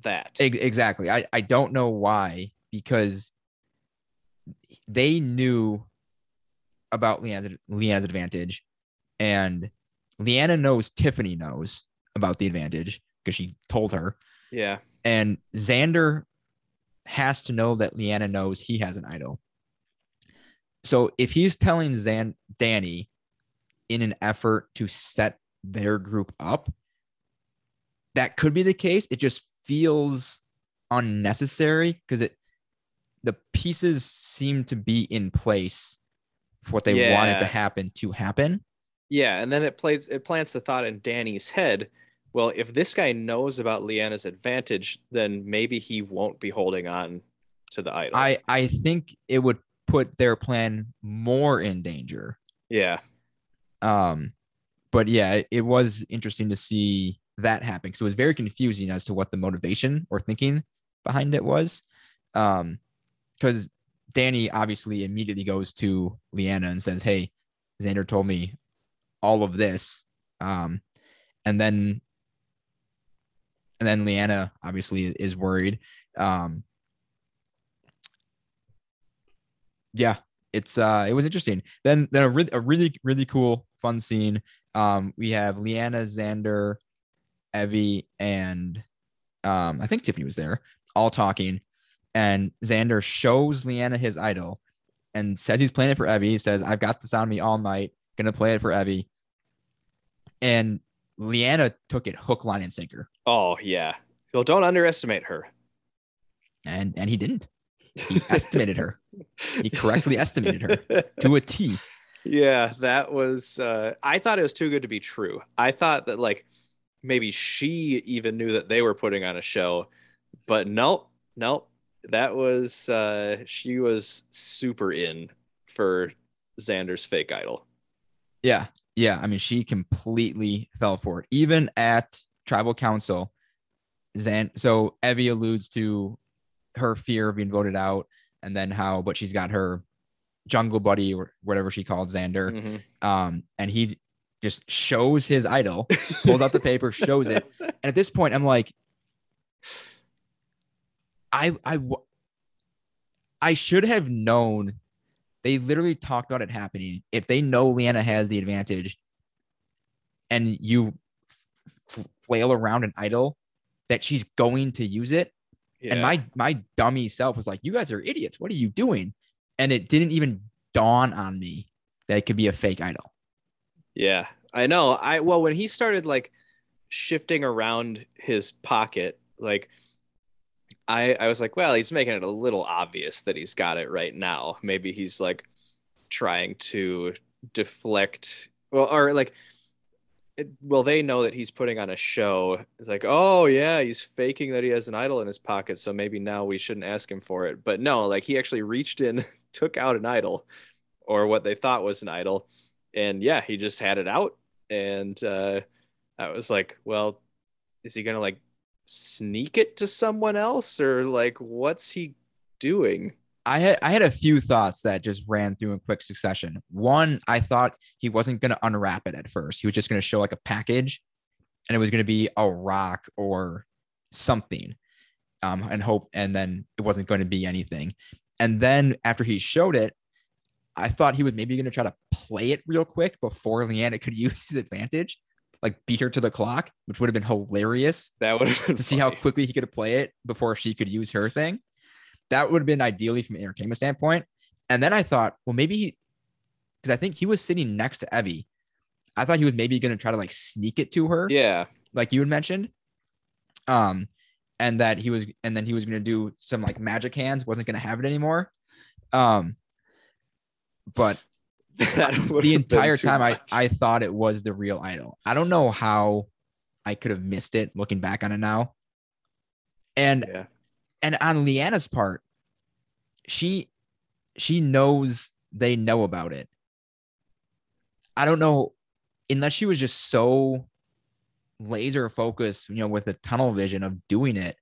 [SPEAKER 3] that?
[SPEAKER 2] Ex- exactly. I, I don't know why because they knew about Liana's, Liana's advantage and Liana knows Tiffany knows about the advantage because she told her.
[SPEAKER 3] yeah.
[SPEAKER 2] And Xander has to know that Liana knows he has an idol. So if he's telling Zan Danny in an effort to set their group up, that could be the case. It just feels unnecessary because it the pieces seem to be in place for what they wanted to happen to happen.
[SPEAKER 3] Yeah, and then it plays it plants the thought in Danny's head. Well, if this guy knows about Liana's advantage, then maybe he won't be holding on to the idol.
[SPEAKER 2] I I think it would put their plan more in danger.
[SPEAKER 3] yeah,
[SPEAKER 2] Um, but yeah, it, it was interesting to see that happen. So it was very confusing as to what the motivation or thinking behind it was. Um, because Danny obviously immediately goes to Liana and says, Hey, Xander told me all of this. Um, and then and then Liana obviously is worried. Um, yeah, it's uh it was interesting. Then then a really a really really cool fun scene. Um we have Liana, Xander, Evvie, and um I think Tiffany was there, all talking. And Xander shows Liana his idol and says he's playing it for Evvie. He says, I've got this on me all night, gonna play it for Evvie. And Liana took it hook, line, and sinker.
[SPEAKER 3] Oh yeah. Well, don't underestimate her.
[SPEAKER 2] And and he didn't. He estimated her. He correctly estimated her to a T.
[SPEAKER 3] Yeah, that was. Uh, I thought it was too good to be true. I thought that like maybe she even knew that they were putting on a show, but nope, nope. That was uh she was super in for Xander's fake idol.
[SPEAKER 2] Yeah. Yeah. I mean, she completely fell for it. Even at tribal council, Zan so Evvie alludes to her fear of being voted out and then how but she's got her jungle buddy or whatever she called Xander.
[SPEAKER 3] Mhm.
[SPEAKER 2] Um, and he just shows his idol, pulls out the paper, shows it. And at this point, I'm like, I I I should have known. They literally talked about it happening. If they know Liana has the advantage, and you f- flail around an idol, that she's going to use it.
[SPEAKER 3] Yeah.
[SPEAKER 2] And my my dummy self was like, "You guys are idiots. What are you doing?" And it didn't even dawn on me that it could be a fake idol.
[SPEAKER 3] Yeah, I know. I well, when he started like shifting around his pocket, like I I was like, well, he's making it a little obvious that he's got it right now. Maybe he's like trying to deflect well or like it, well they know that he's putting on a show. It's like oh yeah he's faking that he has an idol in his pocket so maybe now we shouldn't ask him for it. But no like he actually reached in took out an idol or what they thought was an idol and yeah he just had it out. And uh i was like well is he gonna like sneak it to someone else or like what's he doing
[SPEAKER 2] I had I had a few thoughts that just ran through in quick succession. One, I thought he wasn't going to unwrap it at first. He was just going to show like a package, and it was going to be a rock or something, um, and hope. And then it wasn't going to be anything. And then after he showed it, I thought he was maybe going to try to play it real quick before Liana could use his advantage, like beat her to the clock, which would have been hilarious
[SPEAKER 3] that would
[SPEAKER 2] to see how quickly he could play it before she could use her thing. That would have been ideally from an entertainment standpoint. And then I thought, well, maybe he, because I think he was sitting next to Evvie. I thought he was maybe going to try to like sneak it to her,
[SPEAKER 3] yeah
[SPEAKER 2] like you had mentioned. Um, and that he was, and then he was going to do some like magic hands, wasn't going to have it anymore. Um, but the entire time I,
[SPEAKER 3] much.
[SPEAKER 2] I thought it was the real idol. I don't know how I could have missed it looking back on it now. And
[SPEAKER 3] yeah
[SPEAKER 2] and on Liana's part, she she knows they know about it. I don't know, unless she was just so laser focused, you know, with a tunnel vision of doing it.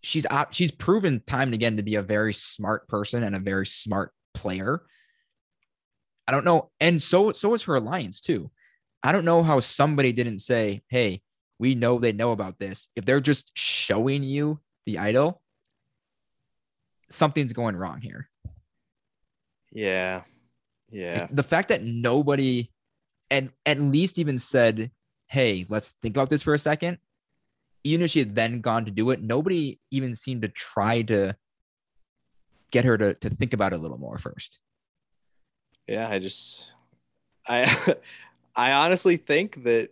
[SPEAKER 2] She's she's proven time and again to be a very smart person and a very smart player. I don't know, and so so is her alliance too. I don't know how somebody didn't say, "Hey, we know they know about this." If they're just showing you the idol, something's going wrong here.
[SPEAKER 3] yeah yeah
[SPEAKER 2] The fact that nobody and at least even said, Hey, let's think about this for a second. Even if she had then gone to do it, nobody even seemed to try to get her to, to think about it a little more first.
[SPEAKER 3] Yeah i just i i honestly think that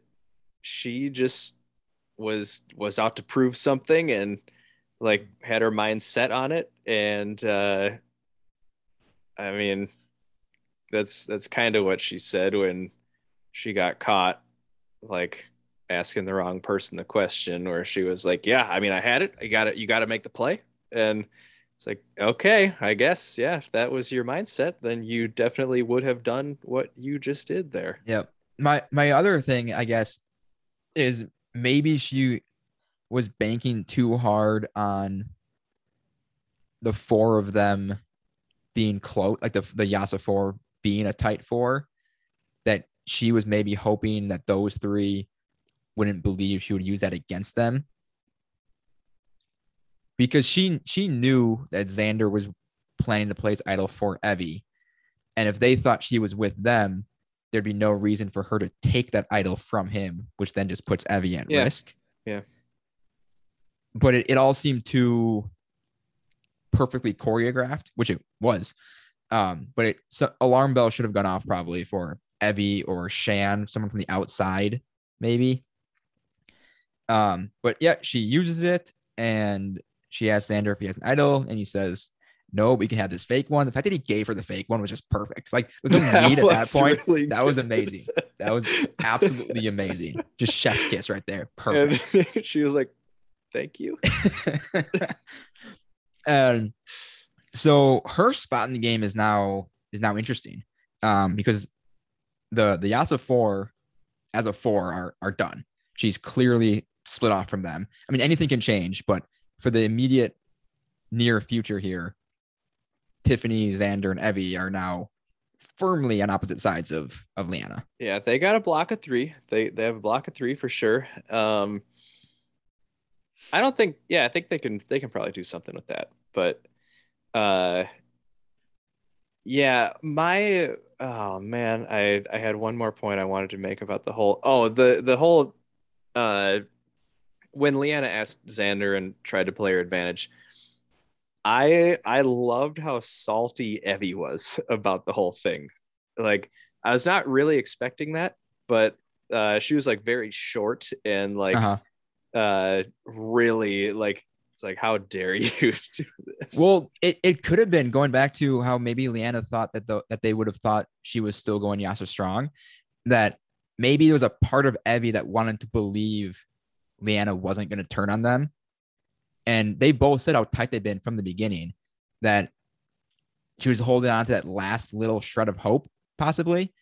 [SPEAKER 3] she just was was out to prove something and like had her mind set on it. And uh i mean that's that's kind of what she said when she got caught like asking the wrong person the question where she was like yeah i mean i had it. I got it. You got to make the play. And it's like okay i guess yeah if that was your mindset then you definitely would have done what you just did there
[SPEAKER 2] Yep. My my other thing, I guess, is maybe she was banking too hard on the four of them being close, like the the Yase four being a tight four, that she was maybe hoping that those three wouldn't believe she would use that against them. Because she she knew that Xander was planning to place idol for Evvie. And if they thought she was with them, there'd be no reason for her to take that idol from him, which then just puts Evvie at
[SPEAKER 3] Yeah.
[SPEAKER 2] risk.
[SPEAKER 3] Yeah.
[SPEAKER 2] But it, it all seemed too perfectly choreographed, which it was. Um, but it so alarm bell should have gone off probably for Evvie or Shan, someone from the outside, maybe. Um, but yeah, she uses it and she asks Xander if he has an idol, and he says, No, we can have this fake one. The fact that he gave her the fake one was just perfect. Like there's no need at that
[SPEAKER 3] was
[SPEAKER 2] point.
[SPEAKER 3] really
[SPEAKER 2] That was amazing. That was absolutely amazing. Just chef's kiss right there. Perfect.
[SPEAKER 3] and she was like Thank you.
[SPEAKER 2] and so her spot in the game is now is now interesting um, because the the Yase four as a four are are done. She's clearly split off from them. I mean, anything can change, but for the immediate near future here, Tiffany, Xander, and Evvie are now firmly on opposite sides of of Liana.
[SPEAKER 3] Yeah, they got a block of three. They they have a block of three for sure. Um, I don't think. Yeah, I think they can. They can probably do something with that. But, uh, yeah, my oh man, I I had one more point I wanted to make about the whole. Oh, the the whole, uh, when Liana asked Xander and tried to play her advantage. I I loved how salty Evvie was about the whole thing. Like I was not really expecting that, but uh, she was like very short and like
[SPEAKER 2] Uh-huh.
[SPEAKER 3] uh really like it's like how dare you do this
[SPEAKER 2] Well, it, it could have been going back to how maybe Liana thought that the, that they would have thought she was still going Yase strong. That maybe there was a part of Evvie that wanted to believe Liana wasn't going to turn on them. And they both said how tight they've been from the beginning, that she was holding on to that last little shred of hope, possibly.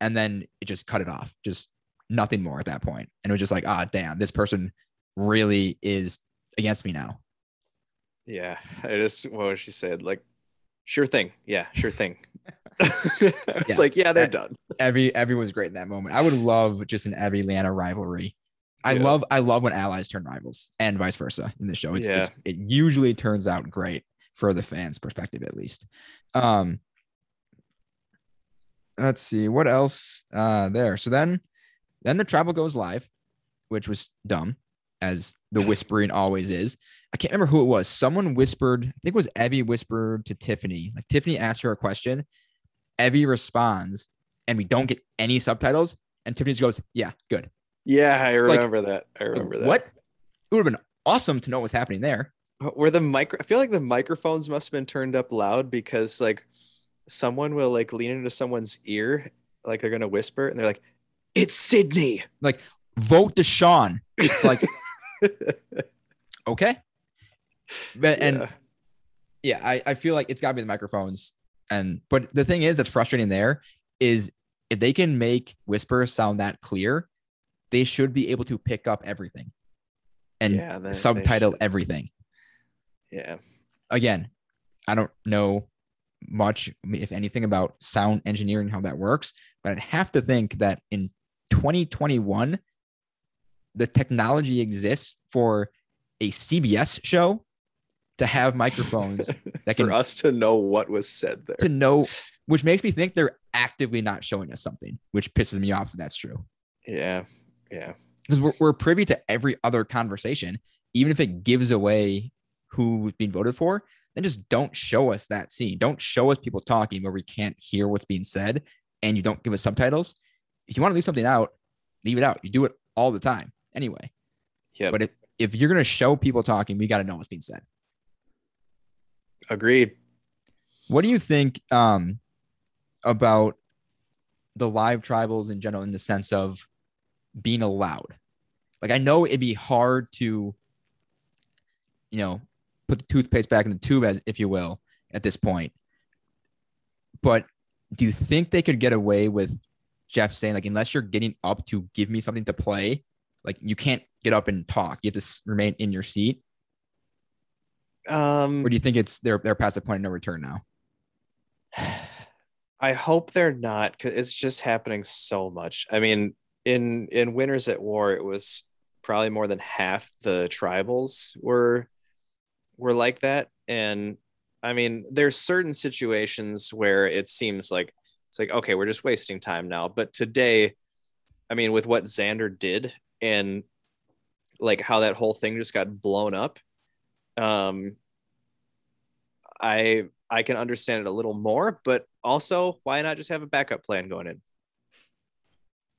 [SPEAKER 2] And then it just cut it off, just nothing more at that point. And it was just like, ah, damn, this person really is against me now.
[SPEAKER 3] yeah i just what she said like sure thing yeah sure thing it's
[SPEAKER 2] Yeah.
[SPEAKER 3] like yeah they're
[SPEAKER 2] That-
[SPEAKER 3] done
[SPEAKER 2] Evvie, Evvie was great in that moment. I would love just an Evvie Liana rivalry. I
[SPEAKER 3] Yeah.
[SPEAKER 2] love I love when allies turn rivals and vice versa in the show. It's,
[SPEAKER 3] Yeah.
[SPEAKER 2] it's it usually turns out great for the fans' perspective at least. Um let's see what else uh there. So then then the travel goes live, which was dumb as the whispering always is. I can't remember who it was. Someone whispered, I think it was Evvie whispered to Tiffany. Like Tiffany asked her a question. Evvie responds, and we don't get any subtitles. And Tiffany just goes, Yeah, good.
[SPEAKER 3] Yeah i
[SPEAKER 2] Like,
[SPEAKER 3] remember that i
[SPEAKER 2] Like,
[SPEAKER 3] remember that
[SPEAKER 2] What? It would have been awesome to know what's happening there.
[SPEAKER 3] where the micro i feel like the microphones must have been turned up loud because like someone will like lean into someone's ear like they're gonna whisper and they're like it's sydney Like,
[SPEAKER 2] Vote to Sean. It's like, okay. But, and
[SPEAKER 3] Yeah.
[SPEAKER 2] yeah, I, I feel like it's gotta be the microphones. And but the thing is that's frustrating there is if they can make Whisper sound that clear, they should be able to pick up everything and
[SPEAKER 3] Yeah, they- they
[SPEAKER 2] subtitle
[SPEAKER 3] should.
[SPEAKER 2] everything.
[SPEAKER 3] yeah
[SPEAKER 2] Again, I don't know much, if anything, about sound engineering, how that works, but I'd have to think that in 2021, the technology exists for a CBS show to have microphones that can for
[SPEAKER 3] us to know what was said there
[SPEAKER 2] to know, which makes me think they're actively not showing us something, which pisses me off if that's true.
[SPEAKER 3] yeah yeah
[SPEAKER 2] Because we're, we're privy to every other conversation, even if it gives away who's being voted for, then just don't show us that scene. Don't show us people talking where we can't hear what's being said and you don't give us subtitles. If you want to leave something out, leave it out. You do it all the time anyway.
[SPEAKER 3] yeah
[SPEAKER 2] But if, if you're going to show people talking, we got to know what's being said.
[SPEAKER 3] agreed
[SPEAKER 2] What do you think um, about the live tribals in general in the sense of being allowed? Like, I know it'd be hard to, you know, put the toothpaste back in the tube, as if you will, at this point. But do you think they could get away with Jeff saying, like, unless you're getting up to give me something to play, like, you can't get up and talk. You have to remain in your seat.
[SPEAKER 3] um
[SPEAKER 2] Or do you think it's they're they're past the point of no return now?
[SPEAKER 3] I hope they're not because it's just happening so much. I mean, in in Winners at War, it was probably more than half the tribals were were like that. And I mean, there's certain situations where it seems like it's like, okay, we're just wasting time now. But today, I mean, with what Xander did and like how that whole thing just got blown up, um, I I can understand it a little more, but also why not just have a backup plan going in?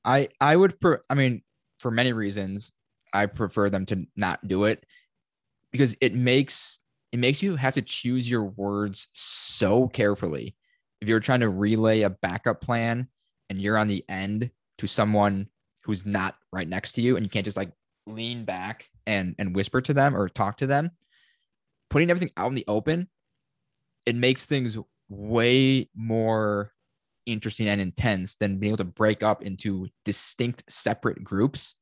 [SPEAKER 2] I I would per I mean for many reasons I prefer them to not do it because it makes it makes you have to choose your words so carefully. If you're trying to relay a backup plan and you're on the end to someone who's not right next to you and you can't just like lean back and and whisper to them or talk to them, putting everything out in the open, it makes things way more interesting and intense than being able to break up into distinct separate groups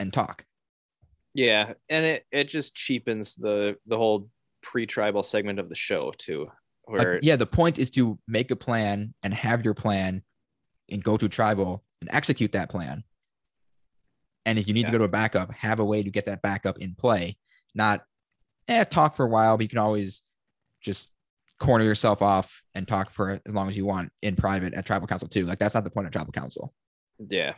[SPEAKER 2] and talk.
[SPEAKER 3] Yeah, and it it just cheapens the the whole pre-tribal segment of the show too.
[SPEAKER 2] Like,
[SPEAKER 3] Where
[SPEAKER 2] yeah, the point is to make a plan and have your plan and go to tribal and execute that plan. And if you need to go to a backup, have a way to get that backup in play, not eh, talk for a while, but you can always just corner yourself off and talk for as long as you want in private at tribal council too. Like that's not the point of tribal council.
[SPEAKER 3] yeah.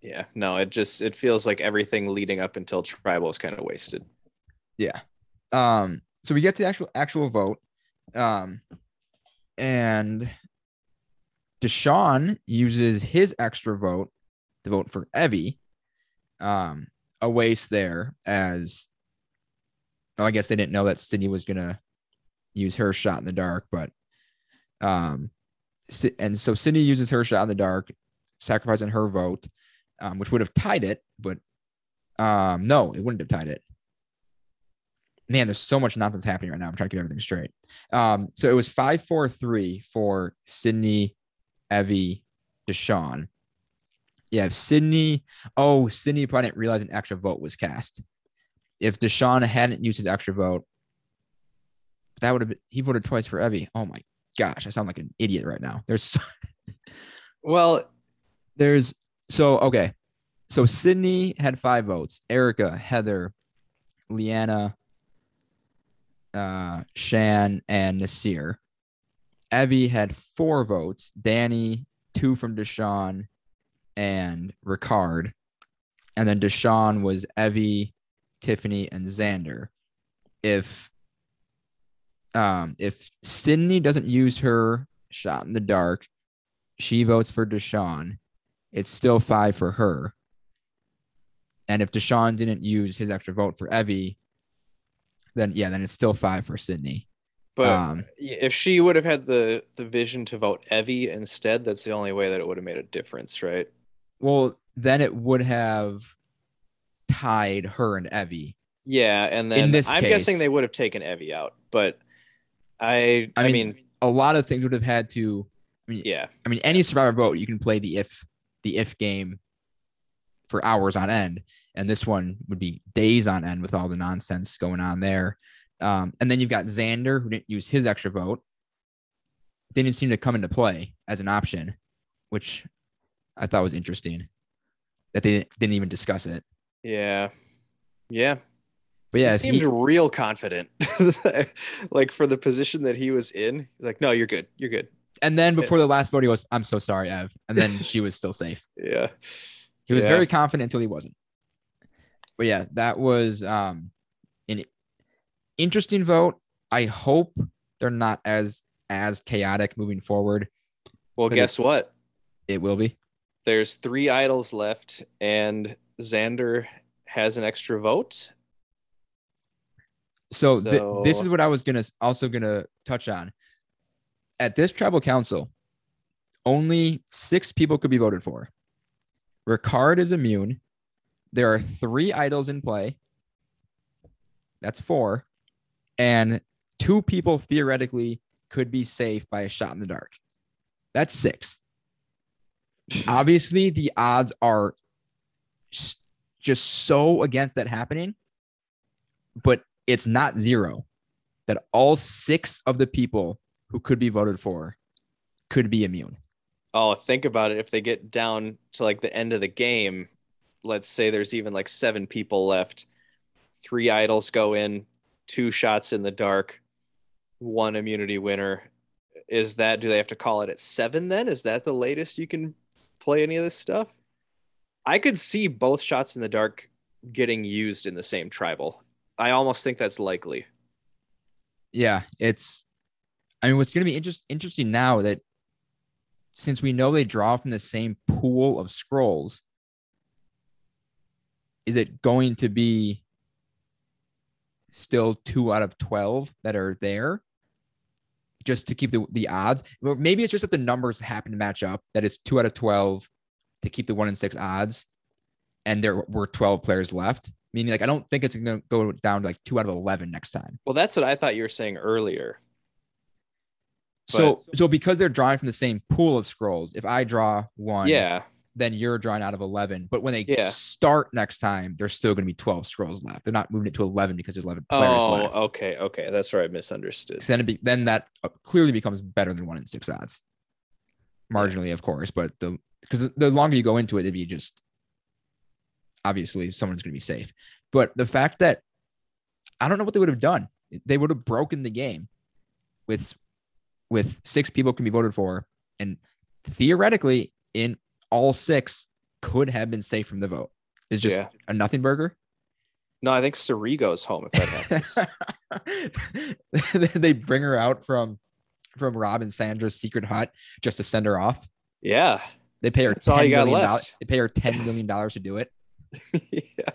[SPEAKER 3] Yeah, no, it just it feels like everything leading up until tribal is kind of wasted.
[SPEAKER 2] Yeah. Um, so we get to the actual actual vote. Um, and Deshawn uses his extra vote to vote for Evvie. Um, a waste there as oh, I guess they didn't know that Sydney was gonna use her shot in the dark, but um and so Sydney uses her shot in the dark, sacrificing her vote, um, which would have tied it, but um, no, it wouldn't have tied it man, there's so much nonsense happening right now. I'm trying to get everything straight. Um, so it was five, four, three for Sydney, Evvie, Deshawn. Yeah, if Sydney. Oh, Sydney probably didn't realize an extra vote was cast. If Deshawn hadn't used his extra vote, that would have been he voted twice for Evvie. Oh my gosh, I sound like an idiot right now. There's so,
[SPEAKER 3] Well,
[SPEAKER 2] there's so okay. So Sydney had five votes. Erika, Heather, Liana, uh, Shan, and Naseer. Evvie had four votes. Danny, two from Deshawn, and Ricard. And then Deshawn was Evvie, Tiffany, and Xander. If um if Sydney doesn't use her shot in the dark, she votes for Deshawn. It's still five for her. And if Deshawn didn't use his extra vote for Evvie, then yeah, then it's still five for Sydney.
[SPEAKER 3] but
[SPEAKER 2] um,
[SPEAKER 3] if she would have had the the vision to vote Evvie instead, that's the only way that it would have made a difference, right?
[SPEAKER 2] well, then it would have tied her and Evvie.
[SPEAKER 3] Yeah, and then
[SPEAKER 2] this
[SPEAKER 3] I'm guessing they would have taken Evvie out, but I
[SPEAKER 2] I
[SPEAKER 3] I,
[SPEAKER 2] mean,
[SPEAKER 3] mean,
[SPEAKER 2] A lot of things would have had to.
[SPEAKER 3] yeah,
[SPEAKER 2] I mean, any survivor vote, you can play the if the if game for hours on end, and this one would be days on end with all the nonsense going on there. Um, and then you've got Xander who didn't use his extra vote. Didn't seem to come into play as an option, which I thought was interesting. That they didn't even discuss it.
[SPEAKER 3] yeah, yeah.
[SPEAKER 2] But yeah,
[SPEAKER 3] he seemed
[SPEAKER 2] he-
[SPEAKER 3] real confident, like for the position that he was in. He's like, no, you're good, you're good.
[SPEAKER 2] and then before the last vote, he goes, "I'm so sorry, Ev," and then she was still safe.
[SPEAKER 3] Yeah,
[SPEAKER 2] He was
[SPEAKER 3] Yeah.
[SPEAKER 2] very confident until he wasn't. But yeah, that was um an interesting vote. I hope they're not as as chaotic moving forward.
[SPEAKER 3] Well, guess what?
[SPEAKER 2] It will be.
[SPEAKER 3] There's three idols left, and Xander has an extra vote.
[SPEAKER 2] So, thi- this is what I was gonna also gonna touch on. At this tribal council, only six people could be voted for. Ricard is immune. There are three idols in play. That's four. And two people theoretically could be safe by a shot in the dark. That's six. Obviously, the odds are just so against that happening, but it's not zero that all six of the people who could be voted for could be immune.
[SPEAKER 3] Oh, think about it. If they get down to like the end of the game, let's say there's even like seven people left, three idols go in, two shots in the dark, one immunity winner. Is that, do they have to call it at seven then? Is that the latest you can play any of this stuff? I could see both shots in the dark getting used in the same tribal. I almost think that's likely.
[SPEAKER 2] Yeah, it's. I mean, what's going to be interest, interesting now that since we know they draw from the same pool of scrolls, is it going to be still two out of 12 that are there just to keep the, the odds? Maybe it's just that the numbers happen to match up, that it's two out of 12 to keep the one in six odds. and there were 12 players left. Meaning, like, I don't think it's going to go down to like two out of 11 next time.
[SPEAKER 3] Well, that's what I thought you were saying earlier.
[SPEAKER 2] So, so because they're drawing from the same pool of scrolls, if I draw one,
[SPEAKER 3] Yeah.
[SPEAKER 2] then you're drawing out of 11. But when they
[SPEAKER 3] Yeah.
[SPEAKER 2] start next time, there's still going to be 12 scrolls left. They're not moving it to 11 because there's 11 players
[SPEAKER 3] Oh,
[SPEAKER 2] left.
[SPEAKER 3] okay, okay. That's where I misunderstood.
[SPEAKER 2] Then, it be, then that uh, clearly becomes better than one in six odds. Marginally, of course, but the because the longer you go into it, it'd be just obviously someone's going to be safe. But the fact that I don't know what they would have done. They would have broken the game with with six people can be voted for, and theoretically, in all six could have been safe from the vote. Is just
[SPEAKER 3] Yeah.
[SPEAKER 2] a nothing burger.
[SPEAKER 3] No, I think Sari goes home if that happens.
[SPEAKER 2] they bring her out from from Rob and Sandra's secret hut just to send her off.
[SPEAKER 3] yeah.
[SPEAKER 2] They pay her
[SPEAKER 3] That's all you got
[SPEAKER 2] million
[SPEAKER 3] left.
[SPEAKER 2] They pay her ten million dollars to do it.
[SPEAKER 3] yeah.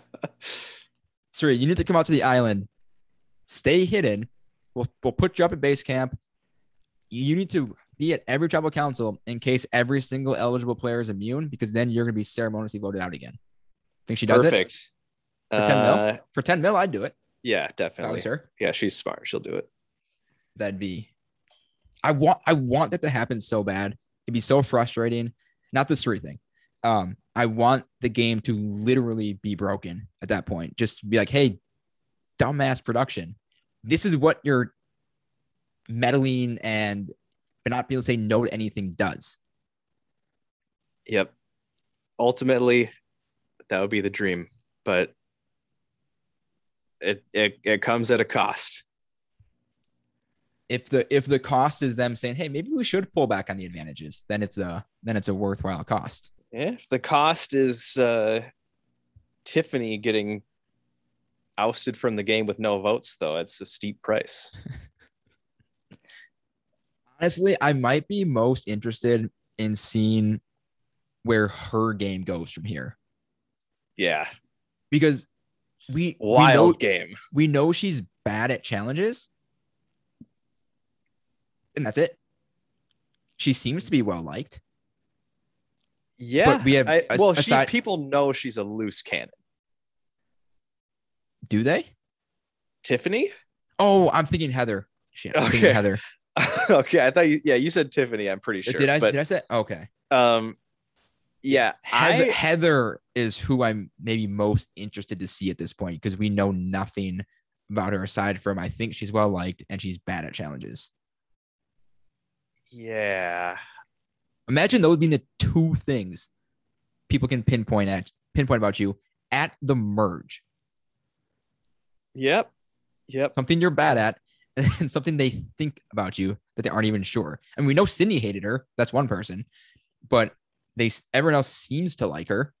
[SPEAKER 2] Siri, you need to come out to the island, stay hidden. We'll we'll put you up at base camp. You need to be at every tribal council in case every single eligible player is immune, because then you're gonna be ceremoniously voted out again. Think she does it
[SPEAKER 3] Perfect.
[SPEAKER 2] For 10 mil?
[SPEAKER 3] Uh,
[SPEAKER 2] for ten mil? I'd do it.
[SPEAKER 3] yeah, definitely.
[SPEAKER 2] her.
[SPEAKER 3] Yeah, she's smart. She'll do it.
[SPEAKER 2] that'd be I want I want that to happen so bad. It'd be so frustrating. Not the three thing. Um, I want the game to literally be broken at that point. Just be like, hey, dumbass production. This is what your meddling and not being able to say no to anything does.
[SPEAKER 3] Yep. Ultimately, that would be the dream, but it it, it comes at a cost.
[SPEAKER 2] If the if the cost is them saying, hey, maybe we should pull back on the advantages, then it's a then it's a worthwhile cost.
[SPEAKER 3] Yeah, the cost is uh, Tiffany getting ousted from the game with no votes, though, it's a steep price.
[SPEAKER 2] honestly, I might be most interested in seeing where her game goes from here
[SPEAKER 3] Yeah,
[SPEAKER 2] because we we know,
[SPEAKER 3] wild game.
[SPEAKER 2] we know she's bad at challenges, and that's it. She seems to be well liked.
[SPEAKER 3] Yeah,
[SPEAKER 2] we have-
[SPEAKER 3] I, well,
[SPEAKER 2] aside-
[SPEAKER 3] she people know she's a loose cannon.
[SPEAKER 2] Do they?
[SPEAKER 3] Tiffany?
[SPEAKER 2] Oh, I'm thinking Heather. Shit, I'm thinking
[SPEAKER 3] Okay.
[SPEAKER 2] Heather.
[SPEAKER 3] okay, I thought you. Yeah, you said Tiffany. I'm pretty sure.
[SPEAKER 2] did I?
[SPEAKER 3] But
[SPEAKER 2] did I say? Okay.
[SPEAKER 3] um, yeah,
[SPEAKER 2] Heather,
[SPEAKER 3] I
[SPEAKER 2] Heather is who I'm maybe most interested to see at this point because we know nothing about her aside from I think she's well liked and she's bad at challenges.
[SPEAKER 3] yeah.
[SPEAKER 2] Imagine those being the two things people can pinpoint at pinpoint about you at the merge.
[SPEAKER 3] Yep. Yep.
[SPEAKER 2] Something you're bad at and something they think about you that they aren't even sure. And we know Sydney hated her. That's one person, but they everyone else seems to like her.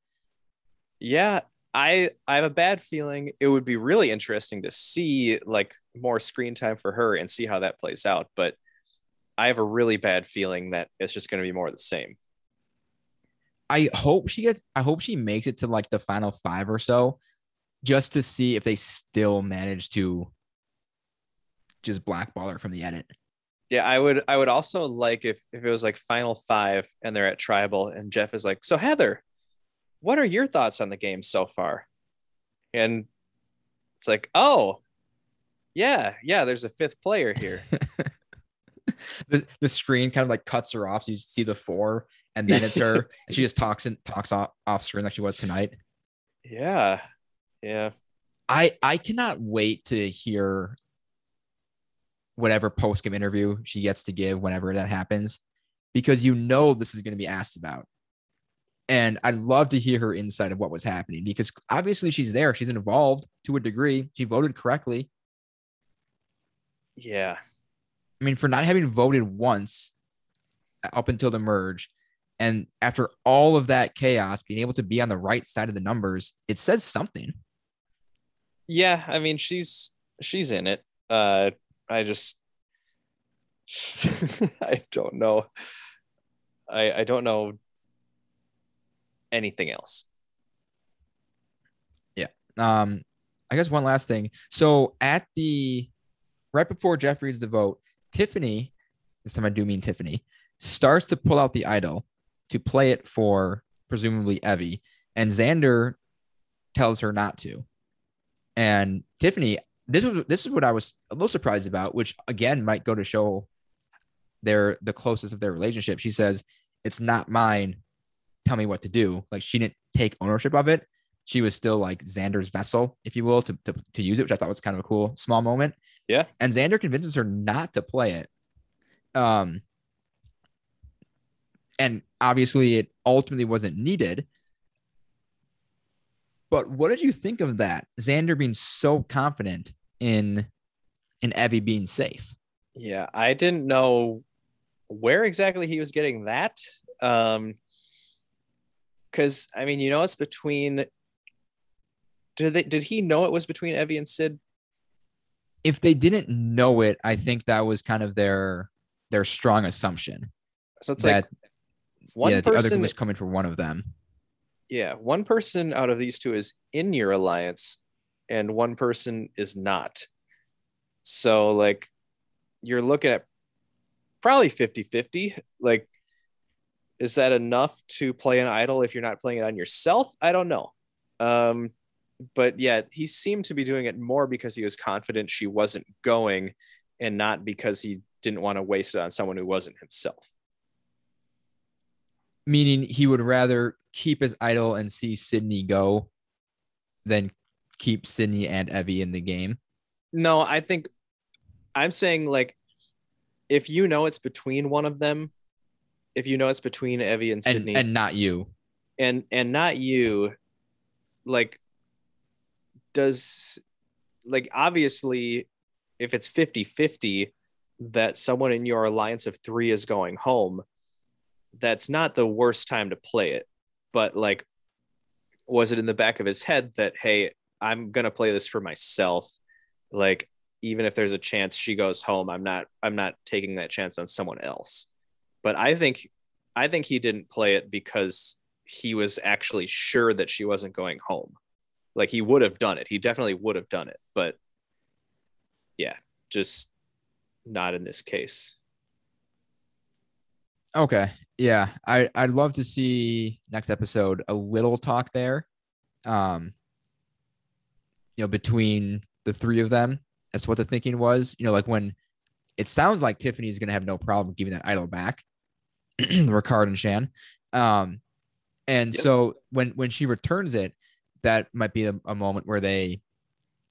[SPEAKER 3] Yeah, I I have a bad feeling it would be really interesting to see like more screen time for her and see how that plays out. But I have a really bad feeling that it's just going to be more of the same.
[SPEAKER 2] I hope she gets I hope she makes it to like the final five or so just to see if they still manage to just blackball her from the edit.
[SPEAKER 3] Yeah, I would I would also like if if it was like final five and they're at tribal and Jeff is like, so Heather, what are your thoughts on the game so far? And it's like, oh, yeah, yeah, there's a fifth player here.
[SPEAKER 2] the, the screen kind of like cuts her off so you see the four and then it's her and she just talks and talks off, off screen like she was tonight.
[SPEAKER 3] yeah. Yeah.
[SPEAKER 2] I I cannot wait to hear whatever post game interview she gets to give whenever that happens, because you know this is going to be asked about. And I'd love to hear her insight of what was happening because obviously she's there. She's involved to a degree. She voted correctly.
[SPEAKER 3] Yeah.
[SPEAKER 2] I mean, for not having voted once up until the merge, and after all of that chaos, being able to be on the right side of the numbers, it says something.
[SPEAKER 3] Yeah, I mean she's she's in it. Uh I just I don't know. I I don't know anything else. Yeah.
[SPEAKER 2] Um i guess one last thing so at the right before jeff reads the vote tiffany this time i do mean tiffany starts to pull out the idol to play it for presumably evvie and xander tells her not to. And Tiffany, this was this is what I was a little surprised about, which again might go to show they're the closest of their relationship. She says, It's not mine. Tell me what to do. Like she didn't take ownership of it. She was still like Xander's vessel, if you will, to, to, to use it, which I thought was kind of a cool small moment.
[SPEAKER 3] Yeah.
[SPEAKER 2] And Xander convinces her not to play it. Um, and obviously it ultimately wasn't needed. But what did you think of that? Xander being so confident in in Evvie being safe.
[SPEAKER 3] Yeah, I didn't know where exactly he was getting that. Um because I mean, you know, it's between did they did he know it was between Evvie and Sid?
[SPEAKER 2] If they didn't know it, I think that was kind of their their strong assumption.
[SPEAKER 3] So it's
[SPEAKER 2] that
[SPEAKER 3] like one
[SPEAKER 2] yeah, the other
[SPEAKER 3] person
[SPEAKER 2] was coming for one of them.
[SPEAKER 3] yeah, one person out of these two is in your alliance and one person is not. So like you're looking at probably 50-50. Like is that enough to play an idol if you're not playing it on yourself? I don't know. Um but yeah, he seemed to be doing it more because he was confident she wasn't going and not because he didn't want to waste it on someone who wasn't himself.
[SPEAKER 2] Meaning he would rather keep his idol and see Sydney go than keep Sydney and Evvie in the game.
[SPEAKER 3] No, I think I'm saying like if you know it's between one of them, if you know it's between Evie and
[SPEAKER 2] And,
[SPEAKER 3] Sydney
[SPEAKER 2] and not you.
[SPEAKER 3] and and not you, like does like obviously if it's 50-50 that someone in your alliance of three is going home, that's not the worst time to play it. But like was it in the back of his head that hey, I'm gonna play this for myself? Like even if there's a chance she goes home, I'm not I'm not taking that chance on someone else. But I think I think he didn't play it because he was actually sure that she wasn't going home. Like he would have done it. He definitely would have done it. But yeah, just not in this case.
[SPEAKER 2] Okay. Yeah. I, I'd love to see next episode a little talk there. Um, you know, between the three of them as to what the thinking was. You know, like when it sounds like Tiffany's gonna have no problem giving that idol back, Ricard and Shan. Um, and
[SPEAKER 3] Yep.
[SPEAKER 2] so when when she returns it, that might be a, a moment where they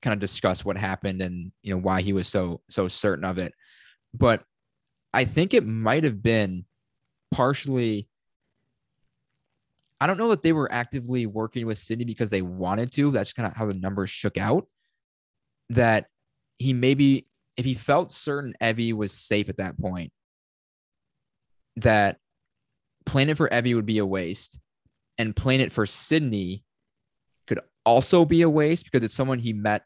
[SPEAKER 2] kind of discuss what happened and you know why he was so so certain of it. But I think it might have been partially I don't know that they were actively working with Sydney because they wanted to. That's kind of how the numbers shook out. That he maybe, if he felt certain Evvie was safe at that point, that playing it for Evvie would be a waste, and playing it for Sydney also be a waste because it's someone he met.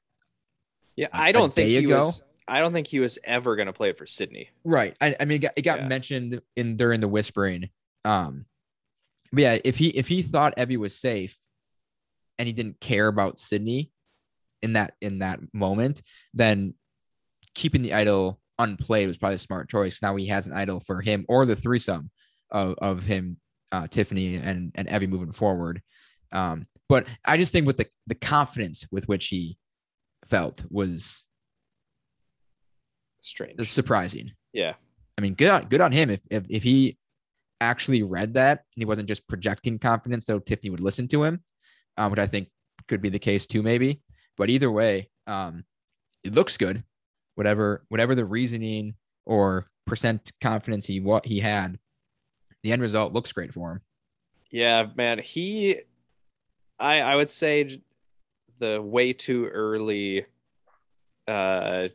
[SPEAKER 3] Yeah, I don't think he
[SPEAKER 2] ago?
[SPEAKER 3] was I don't think he was ever gonna play it for Sydney.
[SPEAKER 2] Right. I, I mean, it got, it got
[SPEAKER 3] Yeah.
[SPEAKER 2] mentioned in during the whispering. Um, but yeah, if he if he thought Evvie was safe, and he didn't care about Sydney in that in that moment, then keeping the idol unplayed was probably a smart choice. Now he has an idol for him or the threesome of of him, uh, Tiffany and and Evvie moving forward. Um, but I just think with the the confidence with which he felt was
[SPEAKER 3] Strange.
[SPEAKER 2] surprising.
[SPEAKER 3] Yeah.
[SPEAKER 2] I mean, good on good on him if if, if he actually read that and he wasn't just projecting confidence so Tiffany would listen to him, um, which I think could be the case too, maybe. But either way, um, it looks good. Whatever whatever the reasoning or percent confidence he what he had, the end result looks great for him.
[SPEAKER 3] Yeah, man. He, I, I would say the way too early, uh,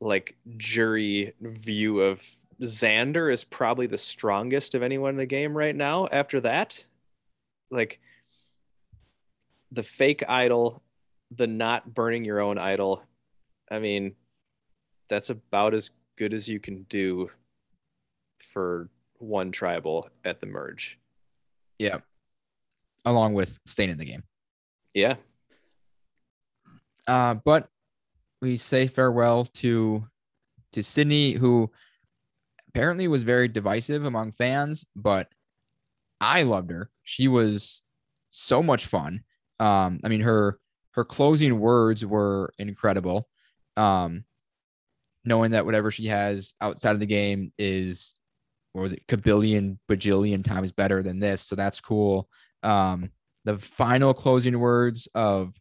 [SPEAKER 3] like jury view of Xander is probably the strongest of anyone in the game right now. After that, like the fake idol, the not burning your own idol. I mean, that's about as good as you can do for one tribal at the merge.
[SPEAKER 2] Yeah. Along with staying in the game.
[SPEAKER 3] Yeah.
[SPEAKER 2] Uh, but we say farewell to to Sydney, who apparently was very divisive among fans, but I loved her. She was so much fun. Um, I mean her her closing words were incredible. Um, knowing that whatever she has outside of the game is what was it, kabillion, bajillion times better than this. So that's cool. Um, the final closing words of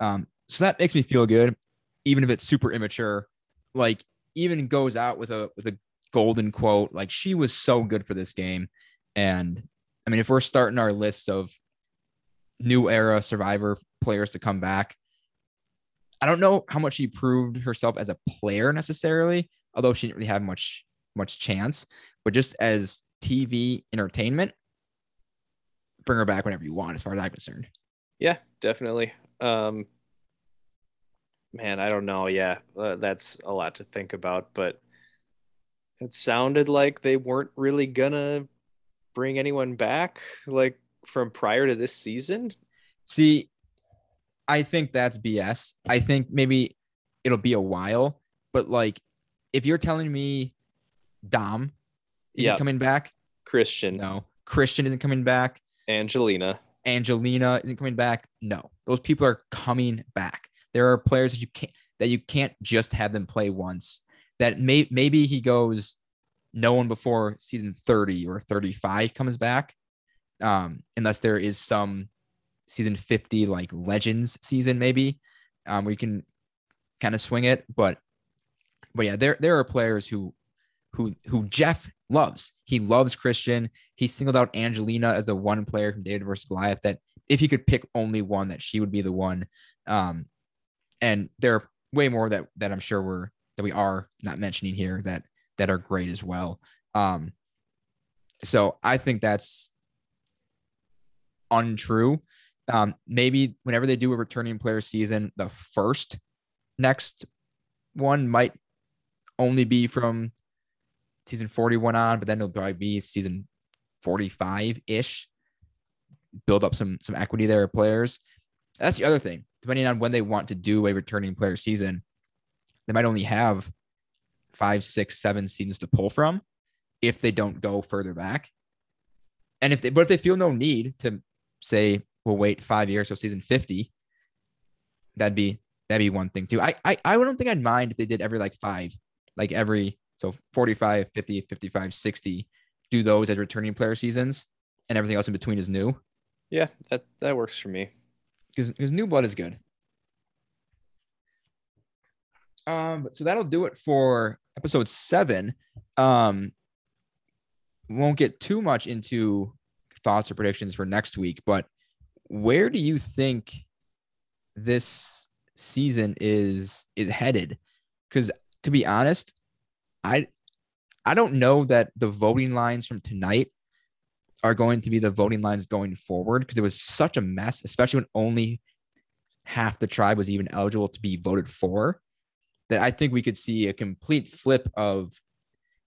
[SPEAKER 2] um, so that makes me feel good, even if it's super immature. Like even goes out with a with a golden quote. Like she was so good for this game. And I mean, if we're starting our list of new era survivor players to come back, I don't know how much she proved herself as a player necessarily, although she didn't really have much much chance. But just as TV entertainment, bring her back whenever you want, as far as I'm concerned.
[SPEAKER 3] Yeah, definitely. Um, man, I don't know. Yeah, uh, that's a lot to think about, but it sounded like they weren't really gonna bring anyone back like from prior to this season.
[SPEAKER 2] See, I think that's BS. I think maybe it'll be a while, but like if you're telling me Dom isn't
[SPEAKER 3] Yeah.
[SPEAKER 2] coming back,
[SPEAKER 3] Christian,
[SPEAKER 2] no. Christian isn't coming back.
[SPEAKER 3] Angelina.
[SPEAKER 2] Angelina isn't coming back. No, those people are coming back. There are players that you can't that you can't just have them play once. That may maybe he goes no one before season 30 or 35 comes back. Um, unless there is some season 50 like legends season, maybe. Um, you can kind of swing it. But but yeah, there there are players who who who Jeff loves. He loves Christian. He singled out Angelina as the one player from David versus Goliath that if he could pick only one, that she would be the one. Um, and there are way more that that I'm sure we're that we are not mentioning here that that are great as well. Um, so I think that's untrue. Um, maybe whenever they do a returning player season, the first next one might only be from season 41 on, but then it'll probably be season 45 ish. Build up some some equity there of players. That's the other thing. Depending on when they want to do a returning player season, they might only have five, six, seven seasons to pull from if they don't go further back. And if they but if they feel no need to say we'll wait five years till season 50, that'd be that'd be one thing too. I I I don't think I'd mind if they did every like five, like every so 45, 50, 55, 60, do those as returning player seasons and everything else in between is new.
[SPEAKER 3] Yeah, that that works for me.
[SPEAKER 2] Because new blood is good. Um, so that'll do it for episode seven. Um, won't get too much into thoughts or predictions for next week, but where do you think this season is is headed? Because to be honest, I I don't know that the voting lines from tonight are going to be the voting lines going forward because it was such a mess, especially when only half the tribe was even eligible to be voted for. That I think we could see a complete flip of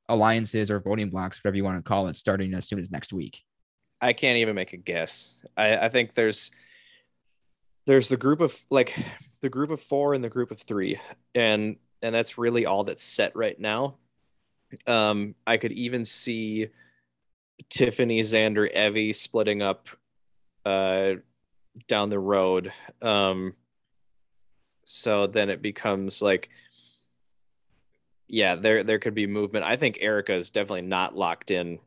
[SPEAKER 2] alliances or voting blocks, whatever you want to call it, starting as soon as next week.
[SPEAKER 3] I can't even make a guess. I, I think there's there's the group of like the group of four and the group of three, and and that's really all that's set right now. Um, I could even see Tiffany, Xander, Evvie splitting up uh, down the road. Um, so then it becomes like, yeah, there there could be movement. I think Erika is definitely not locked in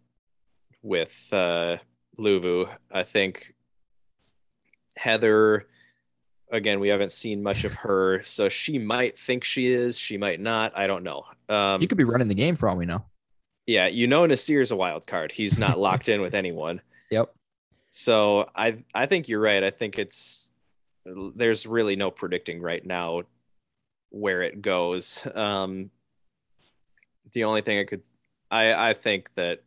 [SPEAKER 3] with uh, Luvu. I think Heather, again, we haven't seen much of her, so she might think she is, she might not. I don't know. Um,
[SPEAKER 2] you could be running the game for all we know.
[SPEAKER 3] yeah, you know, Naseer's a wild card. He's not locked in with anyone.
[SPEAKER 2] Yep.
[SPEAKER 3] So I I think you're right. I think it's there's really no predicting right now where it goes. Um, the only thing I could I I think that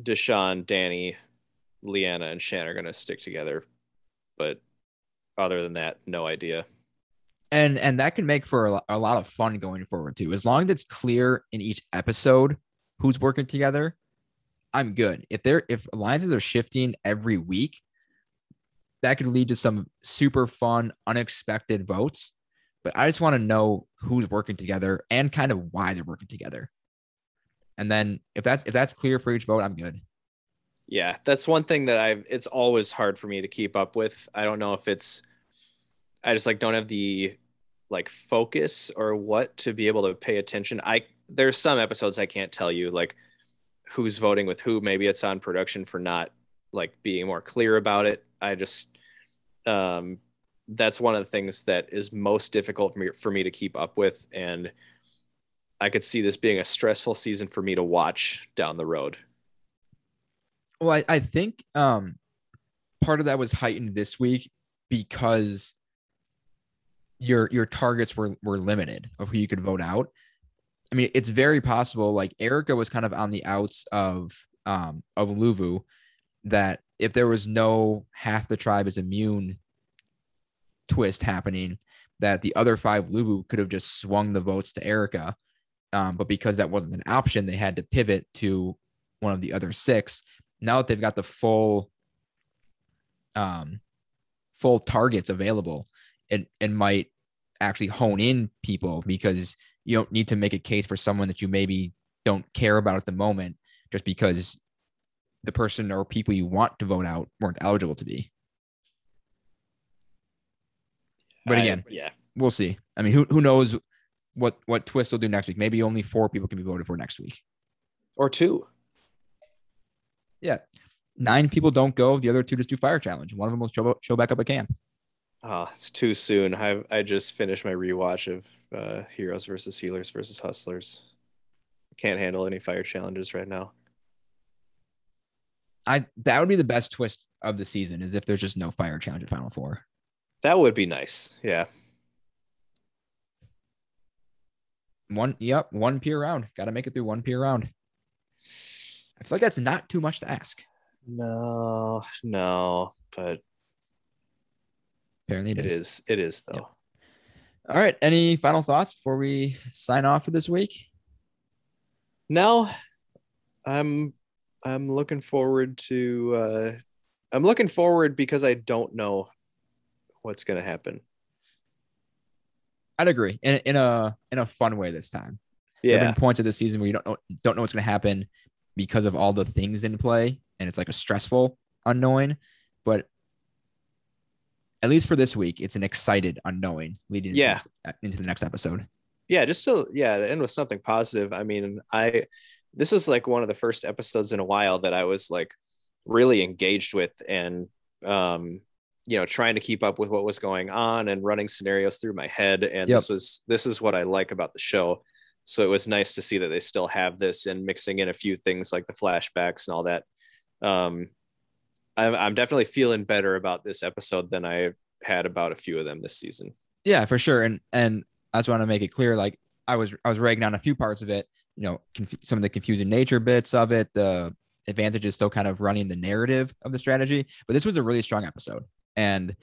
[SPEAKER 3] Deshawn, Danny, Liana, and Shan are gonna stick together, but other than that, no idea.
[SPEAKER 2] and and that can make for a, lot of fun going forward too. As long as it's clear in each episode who's working together i'm good. If they're if alliances are shifting every week that could lead to some super fun unexpected votes. But i just want to know who's working together and kind of why they're working together. And then if that's if that's clear for each vote i'm good
[SPEAKER 3] Yeah, that's one thing that I've it's always hard for me to keep up with. I don't know if it's I just like don't have the like focus or what to be able to pay attention. I there's some episodes I can't tell you like who's voting with who. Maybe it's on production for not like being more clear about it. I just um that's one of the things that is most difficult for me, for me to keep up with and I could see this being a stressful season for me to watch down the road.
[SPEAKER 2] Well, I, I think um, part of that was heightened this week because your your targets were were limited of who you could vote out. I mean, it's very possible. Like Erika was kind of on the outs of um of Luvu, that if there was no half the tribe is immune twist happening, that the other five Luvu could have just swung the votes to Erika. Um, but because that wasn't an option, they had to pivot to one of the other six. Now that they've got the full um full targets available, it, it might actually hone in people because you don't need to make a case for someone that you maybe don't care about at the moment just because the person or people you want to vote out weren't eligible to be. But again,
[SPEAKER 3] I, yeah,
[SPEAKER 2] we'll see. I mean, who who knows what what twist will do next week? Maybe only four people can be voted for next week.
[SPEAKER 3] or two.
[SPEAKER 2] Yeah, nine people don't go. The other two just do fire challenge. One of them will show show back up at camp.
[SPEAKER 3] Oh, it's too soon. I I just finished my rewatch of uh, Heroes versus Healers versus Hustlers. Can't handle any fire challenges right now.
[SPEAKER 2] I that would be the best twist of the season is if there's just no fire challenge at Final Four.
[SPEAKER 3] That would be nice. Yeah.
[SPEAKER 2] One, yep, one peer round. Got to make it through one peer round. I feel like that's not too much to ask.
[SPEAKER 3] No, no, but
[SPEAKER 2] Apparently, it
[SPEAKER 3] it
[SPEAKER 2] is.
[SPEAKER 3] is. It is though.
[SPEAKER 2] All right. Any final thoughts before we sign off for this week?
[SPEAKER 3] No, I'm I'm looking forward to uh I'm looking forward because I don't know what's gonna happen.
[SPEAKER 2] I'd agree in in a in a fun way this time. There
[SPEAKER 3] Yeah.
[SPEAKER 2] have been points of the season where you don't know don't know what's going to happen because of all the things in play, and it's like a stressful unknowing. But at least for this week, it's an excited unknowing leading into,
[SPEAKER 3] Yeah.
[SPEAKER 2] into the next episode.
[SPEAKER 3] yeah just so yeah to end with something positive i mean i this is like one of the first episodes in a while that i was like really engaged with and um you know trying to keep up with what was going on and running scenarios through my head and
[SPEAKER 2] Yep.
[SPEAKER 3] this was this is what i like about the show so it was nice to see that they still have this and mixing in a few things like the flashbacks and all that um i'm, I'm definitely feeling better about this episode than i had about a few of them this season
[SPEAKER 2] Yeah, for sure. And and I just want to make it clear, like I was I was ragging on a few parts of it. You know, conf- some of the confusing nature bits of it. The advantage is still kind of running the narrative of the strategy, but this was a really strong episode. And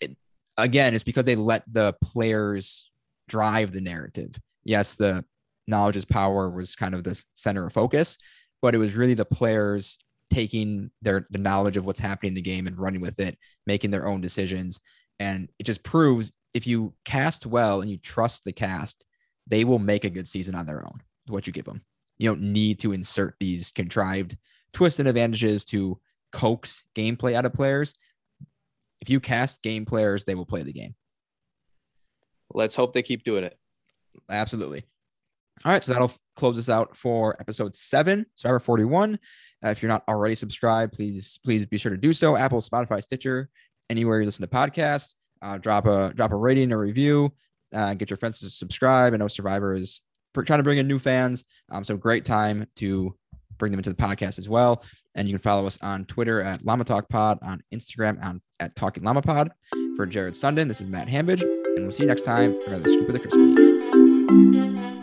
[SPEAKER 2] it, again, it's because they let the players drive the narrative. Yes, the knowledge is power was kind of the center of focus, but it was really the players taking their the knowledge of what's happening in the game and running with it, making their own decisions. And it just proves if you cast well and you trust the cast, they will make a good season on their own. What you give them, you don't need to insert these contrived twists and advantages to coax gameplay out of players. If you cast game players, they will play the game.
[SPEAKER 3] let's hope they keep doing it
[SPEAKER 2] Absolutely. All right, so that'll close us out for episode seven, Survivor 41. Uh, if you're not already subscribed, please please be sure to do so. Apple, Spotify, Stitcher, anywhere you listen to podcasts. Uh, drop a drop a rating or review. Uh, get your friends to subscribe. I know Survivor is pr- trying to bring in new fans, um, so great time to bring them into the podcast as well. And you can follow us on Twitter at Llama Talk Pod, on Instagram on, at Talking Llama Pod. For Jared Sundin, this is Matt Hambidge, and we'll see you next time for another Scoop of the Crispy. Thank you.